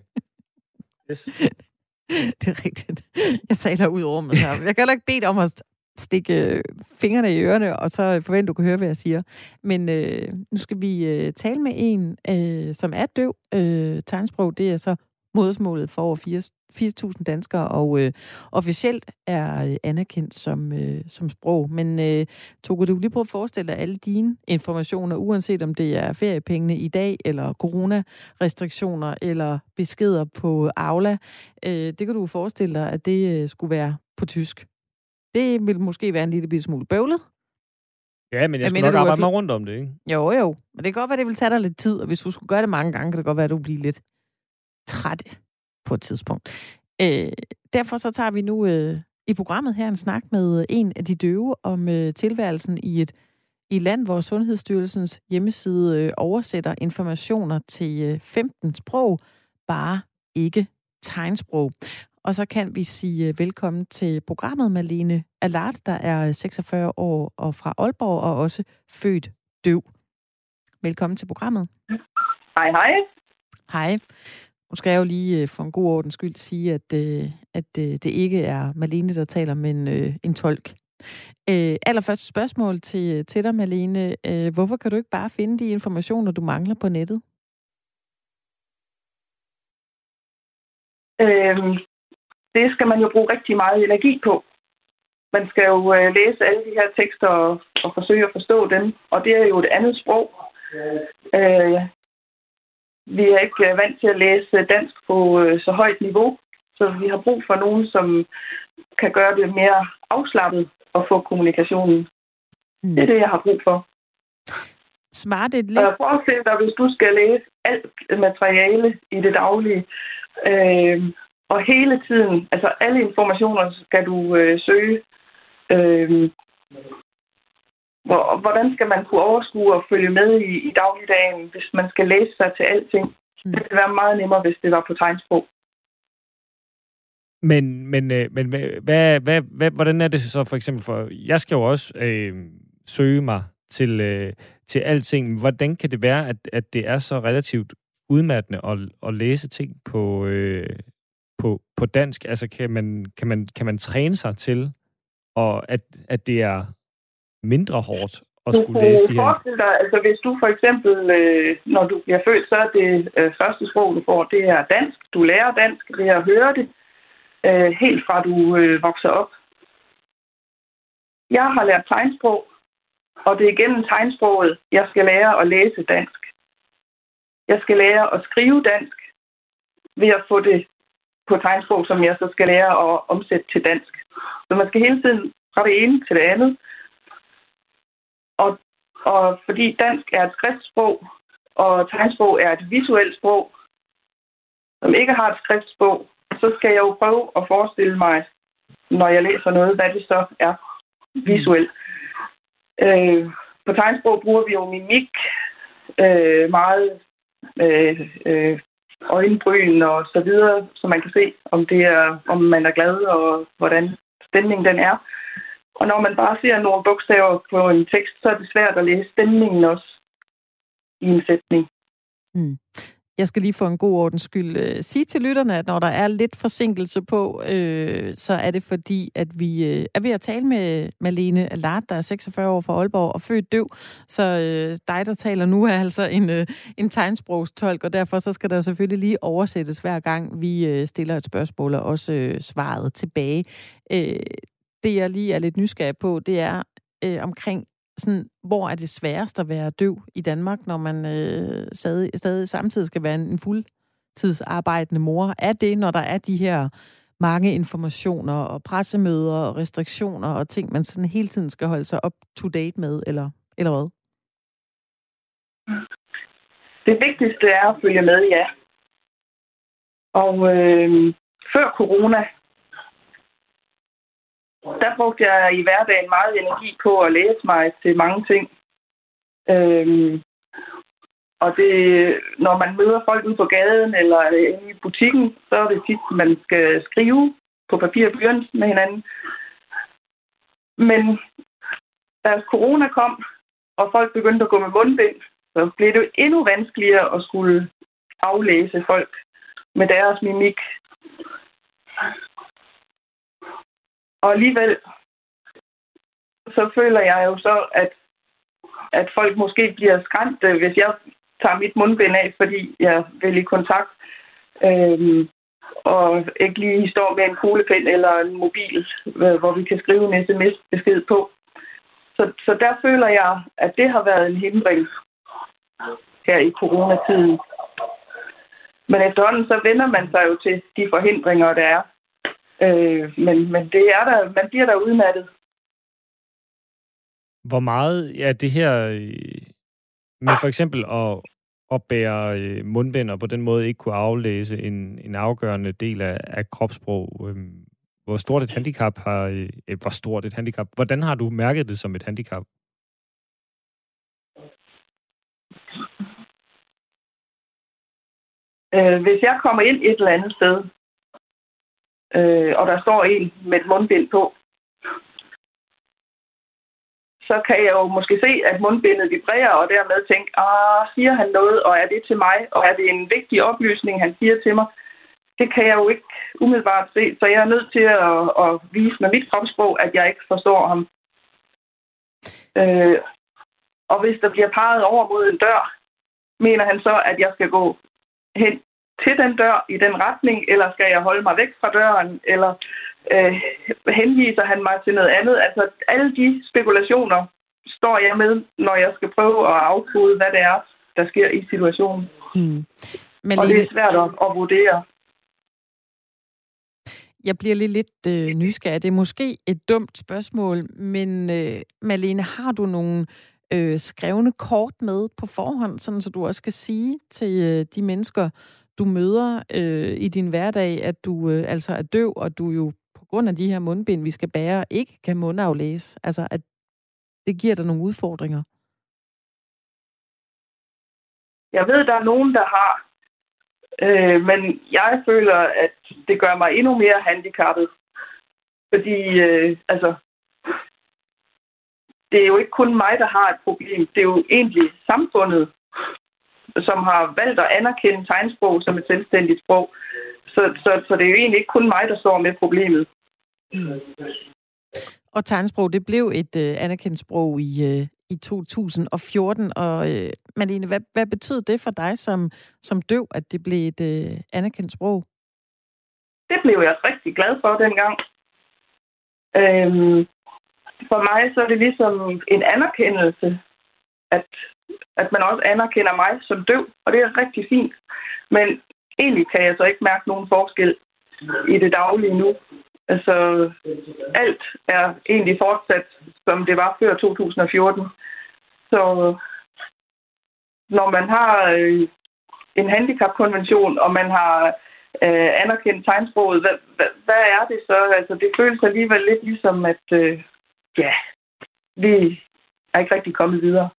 Yes. det er rigtigt. Jeg taler ud over rummet her. Jeg kan heller ikke bede om at stikke øh, fingrene i ørerne, og så forvente, du kan høre, hvad jeg siger. Men øh, nu skal vi øh, tale med en, øh, som er døv. Øh, tegnsprog, det er så modersmålet for over 4.000 danskere, og øh, officielt er øh, anerkendt som, øh, som sprog. Men øh, Togo, du lige prøve at forestille dig alle dine informationer, uanset om det er feriepengene i dag, eller coronarestriktioner, eller beskeder på Aula. Øh, det kan du forestille dig, at det øh, skulle være på tysk. Det vil måske være en lille smule bøvlet. Ja, men jeg Jeg skal mener, nok arbejde mig rundt om det, ikke? Jo, jo. Men det kan godt være, det vil tage dig lidt tid, og hvis du skulle gøre det mange gange, kan det godt være, at du bliver lidt træt på et tidspunkt. Øh, derfor så tager vi nu øh, i programmet her en snak med en af de døve om øh, tilværelsen i et i et land, hvor Sundhedsstyrelsens hjemmeside øh, oversætter informationer til øh, 15 sprog, bare ikke tegnsprog. Og så kan vi sige øh, velkommen til programmet Malene Alart, der er 46 år og fra Aalborg og også født døv. Velkommen til programmet. Hej, hej. Hej. Nu skal jeg jo lige øh, for en god ordens skyld sige, at, øh, at øh, det ikke er Malene, der taler, men en tolk. Øh, allerførste spørgsmål til, til dig, Malene. Øh, hvorfor kan du ikke bare finde de informationer, du mangler på nettet? Øhm, det skal man jo bruge rigtig meget energi på. Man skal jo øh, læse alle de her tekster og, og forsøge at forstå dem, og det er jo et andet sprog. Øh, vi er ikke øh, vant til at læse dansk på øh, så højt niveau, så vi har brug for nogen, som kan gøre det mere afslappet og få kommunikationen. Hmm. Det er det, jeg har brug for. Smart et lidt. Og forestil dig, hvis du skal læse alt materiale i det daglige, øh, og hele tiden, altså alle informationer skal du øh, søge. Øh, hvor, hvordan skal man kunne overskue og følge med i, i dagligdagen, hvis man skal læse sig til alting? Mm. Det ville være meget nemmere, hvis det var på tegnsprog. Men, men, øh, men hvad, hvad, hvad, hvordan er det så for eksempel for... Jeg skal jo også øh, søge mig til, øh, til alting. Hvordan kan det være, at, at det er så relativt udmattende at, at læse ting på, øh, på, på dansk? Altså, kan man, kan, man, kan man træne sig til, og at, at det er mindre hårdt at Du skulle læse de kunne her... dig, altså hvis du for eksempel, øh, når du bliver født, så er det øh, første sprog, du får, det er dansk. Du lærer dansk ved at høre det, øh, helt fra du øh, vokser op. Jeg har lært tegnsprog, og det er gennem tegnsproget, jeg skal lære at læse dansk. Jeg skal lære at skrive dansk ved at få det på tegnsprog, som jeg så skal lære at omsætte til dansk. Så man skal hele tiden fra det ene til det andet. Og, og fordi dansk er et skriftsprog, og tegnsprog er et visuelt sprog, som ikke har et skriftsprog, så skal jeg jo prøve at forestille mig, når jeg læser noget, hvad det så er visuelt. Øh, på tegnsprog bruger vi jo mimik øh, meget, øh, øh, øjenbryn og så videre, så man kan se, om det er, om man er glad og hvordan stemningen den er. Og når man bare ser nogle bogstaver på en tekst, så er det svært at læse stemningen også i en sætning. Mm. Jeg skal lige for en god ordens skyld øh, sige til lytterne, at når der er lidt forsinkelse på, øh, så er det fordi, at vi øh, er ved at tale med Malene Alart, der er 46 år fra Aalborg og født døv. Så øh, dig, der taler nu, er altså en, øh, en tegnsprogstolk, og derfor så skal der selvfølgelig lige oversættes hver gang, vi øh, stiller et spørgsmål, og også øh, svaret tilbage. Øh, det, jeg lige er lidt nysgerrig på, det er øh, omkring sådan, hvor er det sværest at være døv i Danmark, når man øh, stadig, stadig samtidig skal være en, en fuldtidsarbejdende mor? Er det, når der er de her mange informationer og pressemøder og restriktioner og ting, man sådan hele tiden skal holde sig up to date med, eller, eller hvad? Det vigtigste er at følge med, ja. Og øh, før corona, der brugte jeg i hverdagen meget energi på at læse mig til mange ting. Øhm, og det, når man møder folk ude på gaden eller i butikken, så er det tit, man skal skrive på papir og blyant med hinanden. Men da corona kom, og folk begyndte at gå med mundbind, så blev det endnu vanskeligere at skulle aflæse folk med deres mimik. Og alligevel, så føler jeg jo så, at, at folk måske bliver skræmte, øh, hvis jeg tager mit mundbind af, fordi jeg vil i kontakt, øhm, og ikke lige står med en kuglepen eller en mobil, øh, hvor vi kan skrive en sms-besked på. Så, så der føler jeg, at det har været en hindring her i coronatiden. Men efterhånden så vender man sig jo til de forhindringer, der er. Øh, men, men det er der, man bliver der udmattet. Hvor meget er det her øh, med for eksempel at, at bære øh, mundbind og på den måde ikke kunne aflæse en, en afgørende del af, af kropssprog? Øh, hvor stort et handicap har... Øh, hvor stort et handicap? Hvordan har du mærket det som et handicap? Øh, hvis jeg kommer ind et eller andet sted, øh, og der står en med et mundbind på, så kan jeg jo måske se, at mundbindet vibrerer, og dermed tænke, ah, siger han noget, og er det til mig, og er det en vigtig oplysning, han siger til mig? Det kan jeg jo ikke umiddelbart se, så jeg er nødt til at, at vise med mit kropssprog, at jeg ikke forstår ham. Øh, og hvis der bliver peget over mod en dør, mener han så, at jeg skal gå hen til den dør i den retning, eller skal jeg holde mig væk fra døren, eller øh, henviser han mig til noget andet. Altså alle de spekulationer står jeg med, når jeg skal prøve at afkode, hvad det er, der sker i situationen. Hmm. Men og det er svært at, at vurdere. Jeg bliver lige lidt øh, nysgerrig. Det er måske et dumt spørgsmål, men øh, Malene, har du nogle øh, skrevne kort med på forhånd, sådan så du også skal sige til øh, de mennesker, du møder øh, i din hverdag, at du øh, altså er døv, og du jo på grund af de her mundbind, vi skal bære, ikke kan mundaflæse. Altså, at det giver dig nogle udfordringer. Jeg ved, der er nogen, der har, øh, men jeg føler, at det gør mig endnu mere handicappet. Fordi, øh, altså, det er jo ikke kun mig, der har et problem. Det er jo egentlig samfundet, som har valgt at anerkende tegnsprog som et selvstændigt sprog. Så, så, så det er jo egentlig ikke kun mig, der står med problemet. Mm. Og tegnsprog, det blev et øh, anerkendt sprog i, øh, i 2014. Og øh, Malene, hvad, hvad betød det for dig som, som døv, at det blev et øh, anerkendt sprog? Det blev jeg rigtig glad for dengang. Øhm, for mig så er det ligesom en anerkendelse, at, at man også anerkender mig som døv, og det er rigtig fint. Men egentlig kan jeg så ikke mærke nogen forskel i det daglige nu. Altså, alt er egentlig fortsat, som det var før 2014. Så når man har øh, en handicapkonvention, og man har øh, anerkendt tegnsproget, hvad, hvad, hvad er det så? Altså, det føles alligevel lidt ligesom, at øh, ja, vi er ikke rigtig kommet videre.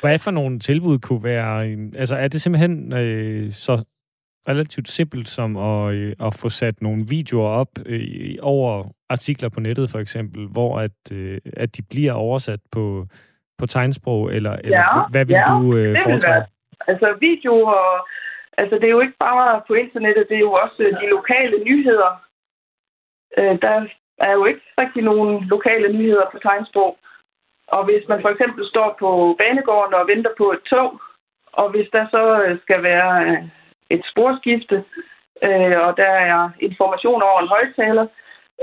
Hvad for nogle tilbud kunne være... Altså, er det simpelthen øh, så relativt simpelt som at, øh, at få sat nogle videoer op øh, over artikler på nettet, for eksempel, hvor at, øh, at de bliver oversat på, på tegnsprog, eller, eller ja, hvad vil ja, du øh, foretrække? Altså, videoer... Altså, det er jo ikke bare på internettet, det er jo også de lokale nyheder. Øh, der er jo ikke rigtig nogen lokale nyheder på tegnsprog. Og hvis man for eksempel står på banegården og venter på et tog, og hvis der så øh, skal være øh, et sporskifte, øh, og der er information over en højtaler,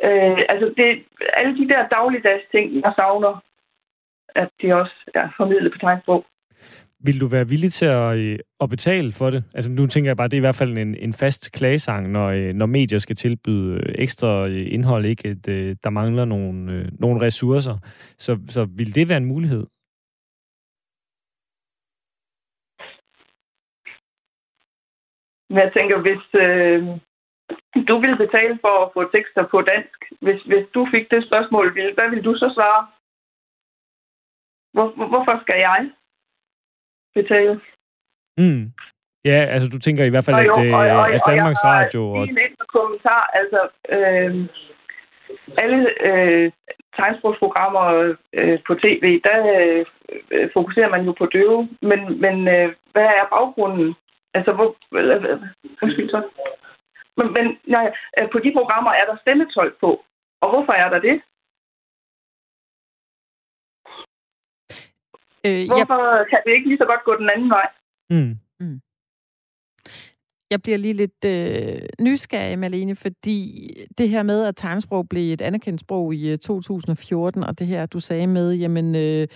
øh, altså det, alle de der dagligdags ting, jeg savner, at de også er formidlet på tegnsprog. Vil du være villig til at, øh, at betale for det? Altså nu tænker jeg bare, det er i hvert fald en, en fast klagesang, når, øh, når medier skal tilbyde øh, ekstra indhold, ikke? At, der mangler nogle, nogle ressourcer. Så, så vil det være en mulighed? Jeg tænker, hvis øh, du ville betale for at få tekster på dansk, hvis, hvis du fik det spørgsmål, hvad vil du så svare? Hvor, hvorfor skal jeg? Betale. Mm. Ja, altså du tænker i hvert fald, Og jo, at, øh, og- og- at og Danmarks har Radio... Og, Lige en kommentar. Altså, øh, alle øh, tegnsprogsprogrammer øh, på tv, der øh, fokuserer man jo på døve. Men, men øh, hvad er baggrunden? Altså, hvor... Øh, øh, undskyld så. Men, men nej, øh, på de programmer er der stemmetolk på. Og hvorfor er der det? Øh, jeg, Hvorfor kan det ikke lige så godt gå den anden vej? mm. jeg bliver lige lidt øh, nysgerrig, Malene, fordi det her med, at tegnsprog blev et anerkendt sprog i øh, 2014, og det her, du sagde med, jamen, øh,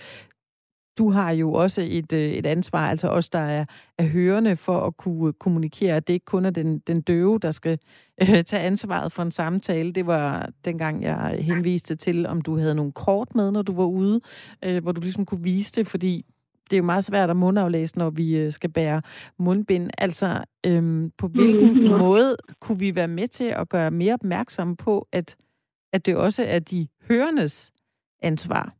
du har jo også et, øh, et ansvar, altså os, der er, er hørende, for at kunne kommunikere. Det er ikke kun er den, den døve, der skal øh, tage ansvaret for en samtale. Det var dengang, jeg henviste til, om du havde nogle kort med, når du var ude, øh, hvor du ligesom kunne vise det, fordi det er jo meget svært at mundaflæse, når vi øh, skal bære mundbind. Altså, øhm, på hvilken Mhm. måde kunne vi være med til at gøre mere opmærksom på, at, at det også er de hørendes ansvar?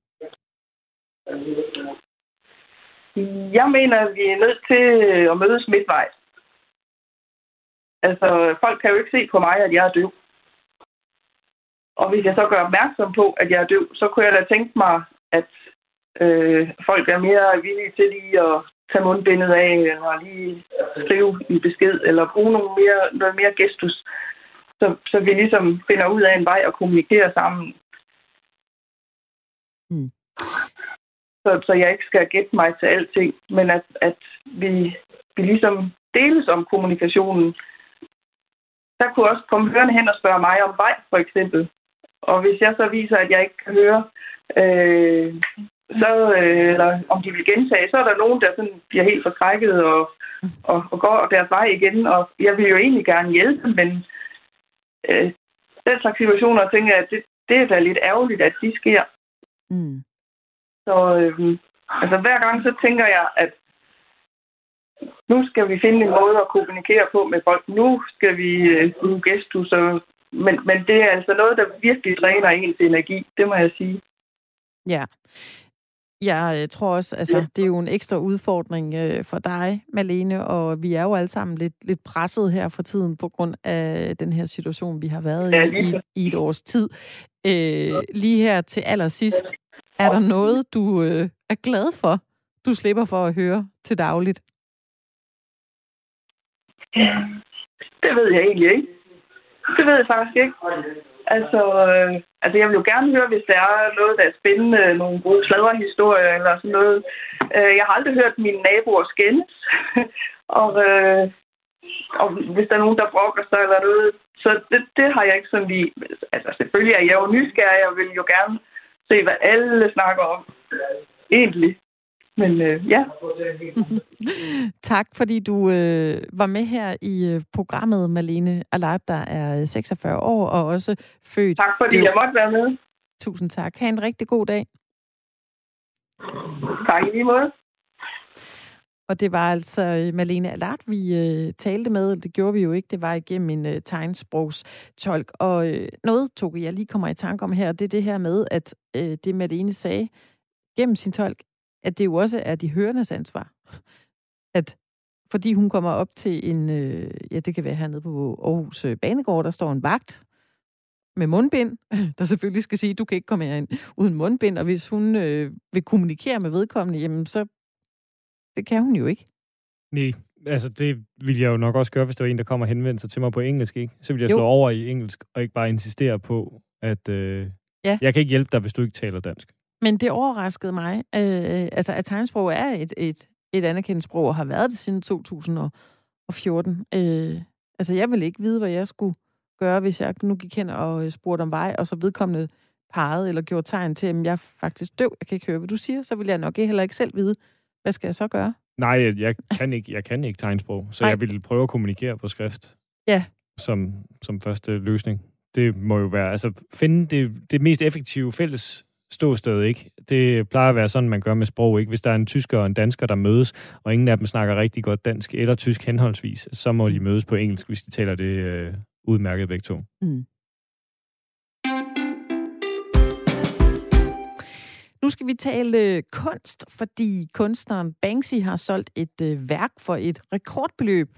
Jeg mener, at vi er nødt til øh, at mødes midtvejs. Altså, folk kan jo ikke se på mig, at jeg er døv. Og hvis jeg så gør opmærksom på, at jeg er døv, så kunne jeg da tænke mig, at øh, folk er mere villige til lige at tage mundbindet af, eller lige skrive en besked, eller bruge nogle mere, noget mere gestus, så, så vi ligesom finder ud af en vej at kommunikere sammen. Mm. Så, så jeg ikke skal gætte mig til alting, men at, at vi, vi ligesom deles om kommunikationen. Der kunne også komme hørende hen og spørge mig om vej, for eksempel. Og hvis jeg så viser, at jeg ikke kan høre, øh, så, øh, eller om de vil gentage, så er der nogen, der sådan bliver helt forskrækket og, og, og går deres vej igen. Og jeg vil jo egentlig gerne hjælpe, men øh, den slags situationer tænker jeg, at det, det er da lidt ærgerligt, at de sker. Mm. Så øh, altså, hver gang så tænker jeg, at nu skal vi finde en måde at kommunikere på med folk. Nu skal vi øh, bruge gestus. Og, men, men det er altså noget, der virkelig dræner ens energi. Det må jeg sige. Ja. Jeg tror også, altså, det er jo en ekstra udfordring øh, for dig, Malene, og vi er jo alle sammen lidt, lidt presset her for tiden på grund af den her situation, vi har været i, i, i et års tid. Øh, lige her til allersidst, er der noget, du øh, er glad for, du slipper for at høre til dagligt? Det ved jeg egentlig ikke. Det ved jeg faktisk ikke. Altså, øh, altså jeg vil jo gerne høre, hvis der er noget, der er spændende, nogle gode sladrehistorier eller sådan noget. Øh, jeg har aldrig hørt mine naboer skændes. og, øh, og hvis der er nogen, der brokker sig eller noget, så det, det har jeg ikke sådan lige... Altså selvfølgelig er jeg jo nysgerrig og vil jo gerne se, hvad alle snakker om. Egentlig. Men øh, ja, Tak, fordi du øh, var med her i øh, programmet, Malene Alat, der er 46 år og også født. tak fordi døv. jeg måtte være med. Tusind tak. Ha' en rigtig god dag. Tak i lige måde. Og det var altså øh, Malene Alart, vi øh, talte med. Det gjorde vi jo ikke. Det var igennem en øh, tegnsprogstolk. Og øh, noget, Toge, jeg lige kommer i tanke om her, det er det her med, at øh, det Malene sagde gennem sin tolk, at det jo også er de hørendes ansvar. At fordi hun kommer op til en, øh, ja, det kan være hernede på Aarhus øh, Banegård, der står en vagt med mundbind, der selvfølgelig skal sige, du kan ikke komme herind uden mundbind, og hvis hun øh, vil kommunikere med vedkommende, jamen så det kan hun jo ikke. Nej, altså det ville jeg jo nok også gøre, hvis der var en, der kommer og henvender sig til mig på engelsk, ikke? Så ville jeg Jo. slå over i engelsk, og ikke bare insistere på, at øh, Ja. jeg kan ikke hjælpe dig, hvis du ikke taler dansk. Men det overraskede mig, øh, altså at tegnsprog er et, et, et anerkendt sprog, og har været det siden 2014. Øh, altså jeg ville ikke vide, hvad jeg skulle gøre, hvis jeg nu gik hen og øh, spurgte om vej, og så vedkommende pegede eller gjorde tegn til, at jeg er faktisk døv, jeg kan ikke høre, hvad du siger, så vil jeg nok heller ikke selv vide, hvad skal jeg så gøre? Nej, jeg, kan ikke, jeg kan ikke tegnsprog, så Nej. jeg ville prøve at kommunikere på skrift. Ja. Som, som første løsning. Det må jo være, altså finde det, det mest effektive fælles ståsted, ikke? Det plejer at være sådan, man gør med sprog, ikke? Hvis der er en tysker og en dansker, der mødes, og ingen af dem snakker rigtig godt dansk eller tysk henholdsvis, så må de mødes på engelsk, hvis de taler det øh, udmærket begge to. Mm. Nu skal vi tale øh, kunst, fordi kunstneren Banksy har solgt et øh, værk for et rekordbeløb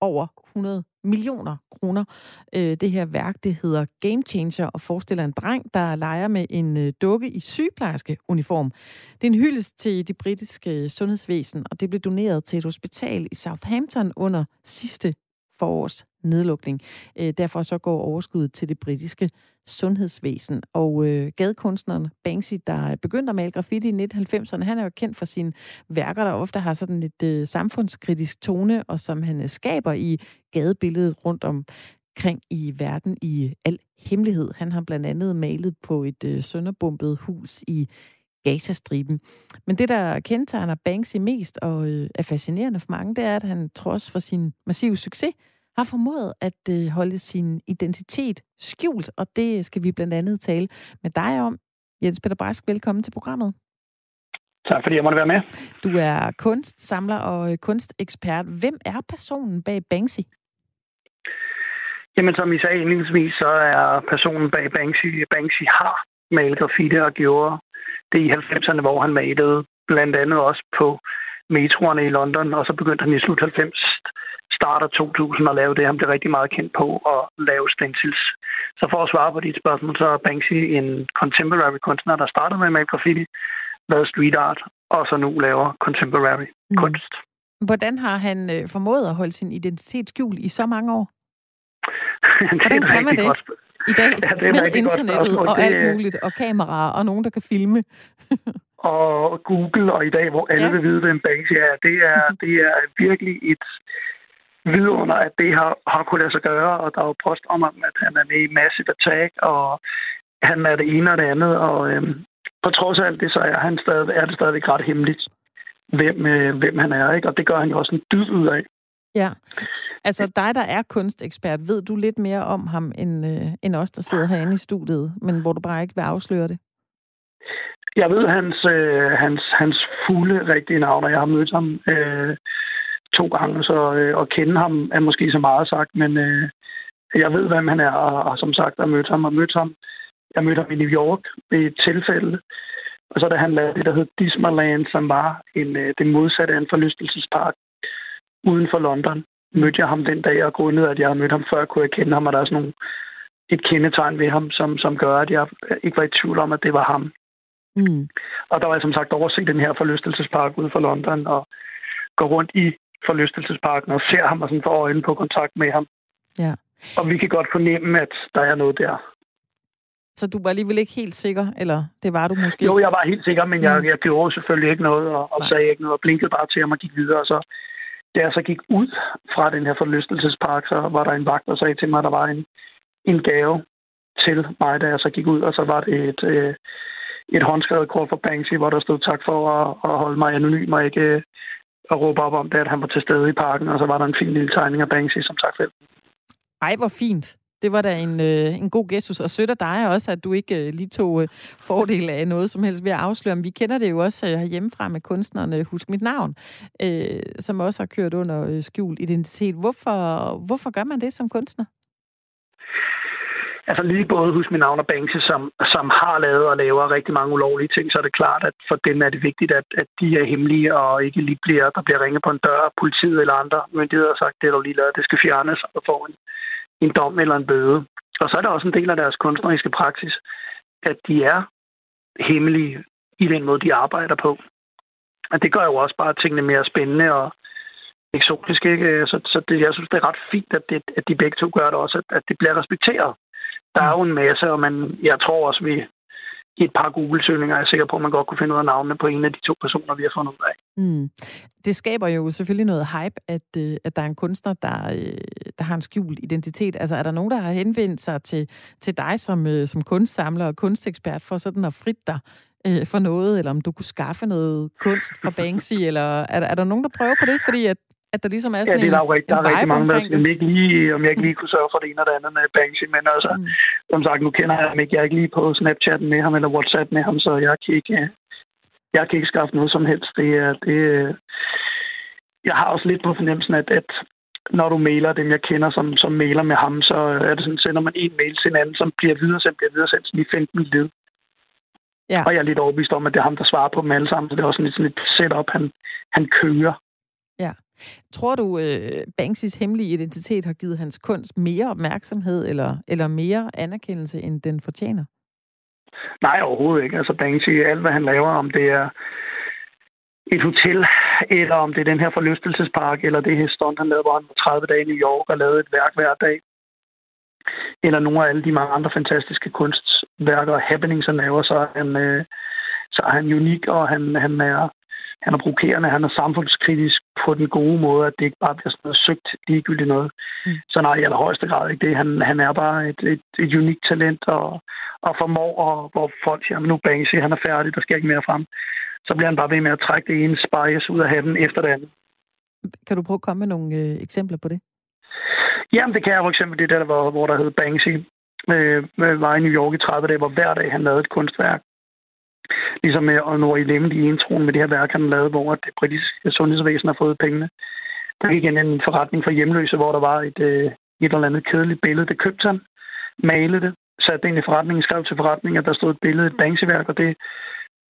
over 100 millioner kroner. Øh, det her værk, det hedder Game Changer og forestiller en dreng, der leger med en dukke i sygeplejerske uniform. Det er en hyldest til det britiske sundhedsvæsen, og det blev doneret til et hospital i Southampton under sidste forårs nedlukning. Øh, derfor så går overskuddet til det britiske sundhedsvæsen. Og øh, gadekunstneren Banksy, der begyndte at male graffiti i 1990'erne, han er jo kendt for sine værker, der ofte har sådan et øh, samfundskritisk tone, og som han øh, skaber i gadebilledet rundt om kring i verden i al hemmelighed. Han har blandt andet malet på et øh, sønderbumpet hus i Gazastriben. Men det, der kendetegner Banksy mest og øh, er fascinerende for mange, det er, at han trods for sin massive succes har formået at øh, holde sin identitet skjult, og det skal vi blandt andet tale med dig om. Jens Peter Brask, velkommen til programmet. Tak fordi jeg måtte være med. Du er kunstsamler og øh, kunstekspert. Hvem er personen bag Banksy? Jamen, som I sagde indledningsvis, så er personen bag Banksy, Banksy har malet graffiti og gjorde det i 90'erne, hvor han malede blandt andet også på metroerne i London, og så begyndte han i slut 90 start af 2000 at lave det, han blev rigtig meget kendt på at lave stencils. Så for at svare på dit spørgsmål, så er Banksy en contemporary kunstner, der startede med at male graffiti, lavede street art, og så nu laver contemporary mm. kunst. Hvordan har han øh, formået at holde sin identitet skjult i så mange år? Hvordan kan man det? Godt. I dag ja, det er med internettet og alt muligt, og kameraer, og nogen, der kan filme. og Google, og i dag, hvor alle ja. vil vide, hvem Banksy er, det er, det er virkelig et, vidunder, at det har, har kunnet lade sig gøre, og der er jo post om, at han er med i Massive Attack, og han er det ene og det andet, og øhm, på trods af alt det, så er, han stadig, er det stadigvæk ret hemmeligt, hvem, øh, hvem han er, ikke? og det gør han jo også en dyd ud af. Ja, altså dig, der er kunstekspert, ved du lidt mere om ham, end, øh, end os, der sidder herinde i studiet, men hvor du bare ikke vil afsløre det? Jeg ved hans, øh, hans, hans fulde rigtige navn, og jeg har mødt ham øh, to gange, så øh, at kende ham er måske så meget sagt, men øh, jeg ved, hvem han er, og, og som sagt, jeg mødt ham og mødt ham. Jeg mødte ham i New York ved et tilfælde, og så da han lavede det, der hed Dismaland, som var en, øh, det modsatte af en forlystelsespark uden for London, mødte jeg ham den dag, og grundet at jeg havde mødt ham før, kunne jeg kende ham, og der er sådan nogle, et kendetegn ved ham, som, som gør, at jeg ikke var i tvivl om, at det var ham. Mm. Og der var jeg som sagt overset den her forlystelsespark ude for London, og går rundt i forlystelsesparken og ser ham og sådan får øjnene på kontakt med ham. Ja. Og vi kan godt fornemme, at der er noget der. Så du var alligevel ikke helt sikker, eller det var du måske? Jo, jeg var helt sikker, men jeg, mm. jeg gjorde selvfølgelig ikke noget, og, og sagde ikke noget, og blinkede bare til ham og gik videre. Og så, da jeg så gik ud fra den her forlystelsespark, så var der en vagt, der sagde til mig, at der var en, en gave til mig, da jeg så gik ud, og så var det et, øh, et håndskrevet kort fra Banksy, hvor der stod tak for at, at holde mig anonym og ikke øh, at råbe op om det, at han var til stede i parken, og så var der en fin lille tegning af Banksy som tak for Ej, hvor fint. Det var da en, øh, en god gestus, og sødt af dig også, at du ikke øh, lige tog øh, fordel af noget som helst ved at afsløre. Men vi kender det jo også øh, hjemmefra med kunstnerne Husk Mit Navn, øh, som også har kørt under øh, skjult identitet. Hvorfor, hvorfor gør man det som kunstner? altså lige både Husk Mit navn og Banksy, som, som har lavet og laver rigtig mange ulovlige ting, så er det klart, at for dem er det vigtigt, at, at de er hemmelige og ikke lige bliver, der bliver ringet på en dør af politiet eller andre myndigheder og sagt, det er du lige lavet, det skal fjernes og få en, en dom eller en bøde. Og så er der også en del af deres kunstneriske praksis, at de er hemmelige i den måde, de arbejder på. Og det gør jo også bare tingene mere spændende og eksotiske. Ikke? Så, så det, jeg synes, det er ret fint, at, det, at de begge to gør det også, at, at det bliver respekteret der er jo en masse, og man, jeg tror også, vi et par Google-søgninger er jeg sikker på, at man godt kunne finde ud af navnene på en af de to personer, vi har fundet ud af. Mm. Det skaber jo selvfølgelig noget hype, at, øh, at der er en kunstner, der, øh, der har en skjult identitet. Altså er der nogen, der har henvendt sig til, til dig som, øh, som kunstsamler og kunstekspert for sådan at frit dig øh, for noget, eller om du kunne skaffe noget kunst fra Banksy, eller er der, er der nogen, der prøver på det? Fordi at at der ligesom er sådan ja, det er der, en, rigtig, der er rigtig mange, der siger, ikke lige, om jeg ikke lige kunne sørge for det ene og det andet med Banksy, men altså, mm. som sagt, nu kender jeg ham ikke. Jeg er ikke lige på Snapchat med ham eller WhatsApp med ham, så jeg kan ikke, jeg kan ikke skaffe noget som helst. Det er, det, jeg har også lidt på fornemmelsen, at, at når du mailer dem, jeg kender, som, som mailer med ham, så er det sådan, sender man en mail til en anden, som bliver videresendt, bliver videresendt sådan i 15 led. Ja. Og jeg er lidt overbevist om, at det er ham, der svarer på dem alle sammen, så det er også sådan et setup, han, han kører. Ja. Tror du, øh, Banksys hemmelige identitet har givet hans kunst mere opmærksomhed eller, eller mere anerkendelse, end den fortjener? Nej, overhovedet ikke. Altså Banksy, alt hvad han laver, om det er et hotel, eller om det er den her forlystelsespark, eller det her stunt, han lavede, hvor han 30 dage i New York og lavede et værk hver dag, eller nogle af alle de mange andre fantastiske kunstværker og happenings, han laver, så er han, øh, så er han unik, og han, han er han er provokerende, han er samfundskritisk på den gode måde, at det ikke bare bliver sådan noget søgt ligegyldigt noget. Mm. Så nej, i allerhøjeste grad ikke det. Han, han er bare et, et, et unikt talent, og, og formår, og hvor folk siger, nu Banksy, han er færdig, der sker ikke mere frem. Så bliver han bare ved med at trække det ene spice ud af hatten efter det andet. Kan du prøve at komme med nogle øh, eksempler på det? Jamen, det kan jeg for eksempel det der, hvor, hvor der hed Banksy. Øh, var i New York i 30 dage, hvor hver dag han lavede et kunstværk. Ligesom med og når I i introen med det her værk, han lavede, hvor det britiske sundhedsvæsen har fået pengene. Der gik igen en forretning for hjemløse, hvor der var et, øh, et eller andet kedeligt billede. Det købte han, malede det, satte det ind i forretningen, skrev til forretningen, at der stod et billede, et bankseværk, og det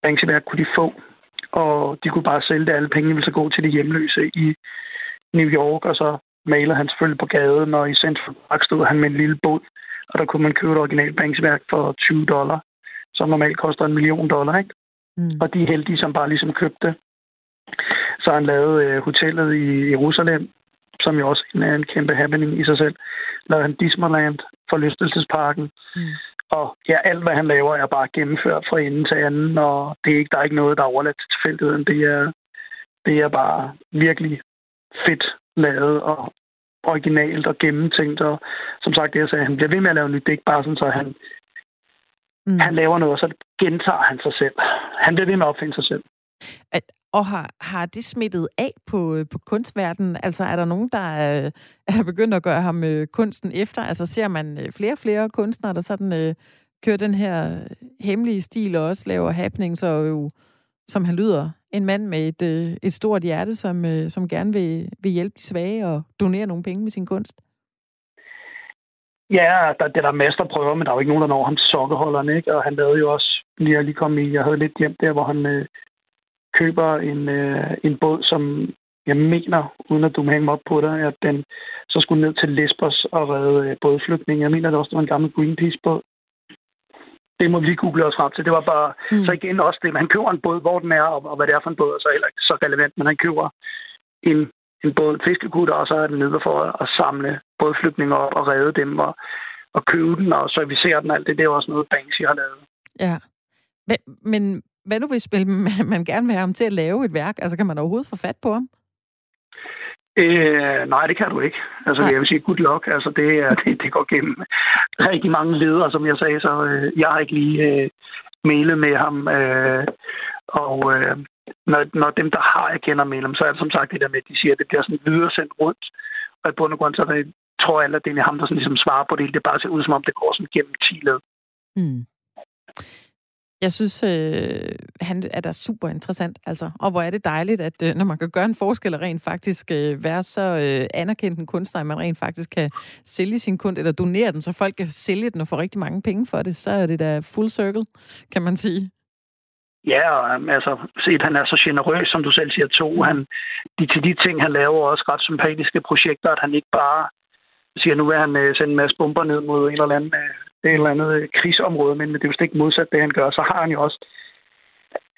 bankseværk kunne de få. Og de kunne bare sælge det, alle pengene ville så gå til de hjemløse i New York, og så malede han selvfølgelig på gaden, og i Central Park stod han med en lille båd, og der kunne man købe et originalt banksværk for 20 dollar som normalt koster en million dollar, ikke? Mm. Og de er heldige, som bare ligesom købte Så han lavede øh, hotellet i Jerusalem, som jo også er en kæmpe happening i sig selv. Lavede han Disneyland, forlystelsesparken. Mm. Og ja, alt hvad han laver er bare gennemført fra ende til anden, og det er ikke, der er ikke noget, der er overladt til tilfældigheden. Det er, det er bare virkelig fedt lavet og originalt og gennemtænkt. Og som sagt, det jeg sagde, han bliver ved med at lave nyt. Det er ikke bare sådan, så han Mm. Han laver noget, og så gentager han sig selv. Han bliver ved med at opfinde sig selv. At, og har, har det smittet af på, på kunstverdenen? Altså er der nogen, der er, er begyndt at gøre ham øh, kunsten efter? Altså ser man øh, flere og flere kunstnere, der sådan øh, kører den her hemmelige stil og også laver happenings og jo, som han lyder, en mand med et, øh, et stort hjerte, som, øh, som gerne vil, vil hjælpe de svage og donere nogle penge med sin kunst? Ja, der, det er der masser af prøver, men der er jo ikke nogen, der når ham til sokkeholderen, ikke? Og han lavede jo også, lige lige komme i, jeg havde lidt hjem der, hvor han øh, køber en, øh, en båd, som jeg mener, uden at du må hænge mig op på det, at den så skulle ned til Lesbos og redde øh, bådflygtninge. Jeg mener det også, det var en gammel Greenpeace-båd. Det må vi lige google os frem til. Det var bare, mm. så igen også det, han køber en båd, hvor den er, og, og hvad det er for en båd, er så heller ikke så relevant, men han køber en en båd fiskekutter, og så er den nede for at samle bådflygtninge op og redde dem og, og købe den og servicere den. Alt det, det er også noget, Banksy har lavet. Ja. Men, men hvad nu hvis man gerne vil have ham til at lave et værk? Altså, kan man overhovedet få fat på ham? Øh, nej, det kan du ikke. Altså, Nej. jeg vil sige, good luck. Altså, det, er, det, det går gennem rigtig mange ledere, som jeg sagde, så øh, jeg har ikke lige øh, mailet med ham. Øh, og øh, når, når dem, der har, jeg kender med dem, så er det som sagt det der med, at de siger, at det bliver sådan videre sendt rundt. Og i bund og grund, så det, tror alle, at det er ham, der sådan ligesom svarer på det. Det bare ser ud, som om det går sådan gennem 10 led. Mm. Jeg synes, øh, han er da super interessant, altså. Og hvor er det dejligt, at øh, når man kan gøre en forskel og rent faktisk øh, være så øh, anerkendt en kunstner, at man rent faktisk kan sælge sin kunst, eller donere den, så folk kan sælge den og få rigtig mange penge for det, så er det da full circle, kan man sige. Ja, og øhm, altså, set, han er så generøs, som du selv siger, to. Han, de, til de ting, han laver, også ret sympatiske projekter, at han ikke bare siger, nu vil han øh, sende en masse bomber ned mod et eller andet, øh, et eller andet øh, krigsområde, men det er jo ikke modsat det, han gør. Så har han jo også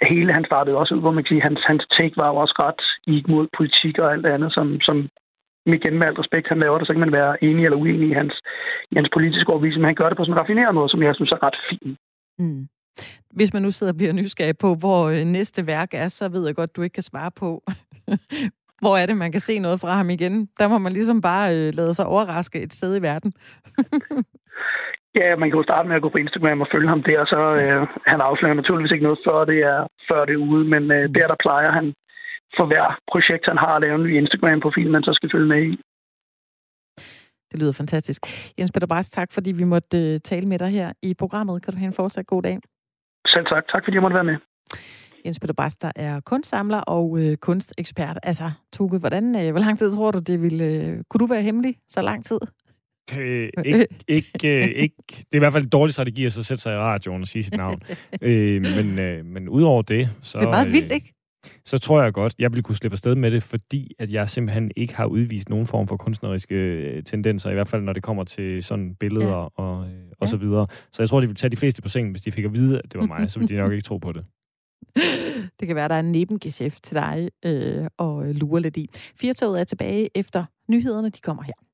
hele, han startede også ud, hvor man kan sige, hans, hans take var jo også ret i mod politik og alt andet, som, som igen med alt respekt, han laver det, så kan man være enig eller uenig i hans, i hans politiske overbevisning, men han gør det på sådan en raffineret måde, som jeg synes er ret fint. Mm. Hvis man nu sidder og bliver nysgerrig på, hvor øh, næste værk er, så ved jeg godt, du ikke kan svare på, hvor er det, man kan se noget fra ham igen. Der må man ligesom bare øh, lade sig overraske et sted i verden. ja, man kan jo starte med at gå på Instagram og følge ham der, så øh, han afslører naturligvis ikke noget, før det er, før det er ude, men øh, mm. der, der plejer han for hver projekt, han har at lave en ny Instagram-profil, man så skal følge med i. Det lyder fantastisk. Jens Peter Bræs, tak fordi vi måtte øh, tale med dig her i programmet. Kan du have en fortsat god dag. Selv tak. Tak fordi jeg måtte være med. Jens Peter der er kunstsamler og øh, kunstekspert. Altså, Tuke, hvordan, øh, hvor lang tid tror du, det ville... Øh, kunne du være hemmelig så lang tid? Øh, ikke, ikke, øh, ikke, det er i hvert fald en dårlig strategi at så sætte sig i radioen og sige sit navn. øh, men, øh, men udover det, så... Det er meget vildt, ikke? Så tror jeg godt, jeg vil kunne slippe afsted med det, fordi at jeg simpelthen ikke har udvist nogen form for kunstneriske øh, tendenser, i hvert fald når det kommer til sådan billeder ja. og, og ja. så videre. Så jeg tror, de vil tage de fleste på sengen, hvis de fik at vide, at det var mig, så ville de nok ikke tro på det. Det kan være, der er en nebengeschæft til dig øh, og lure lidt i. Firtoget er tilbage efter nyhederne, de kommer her.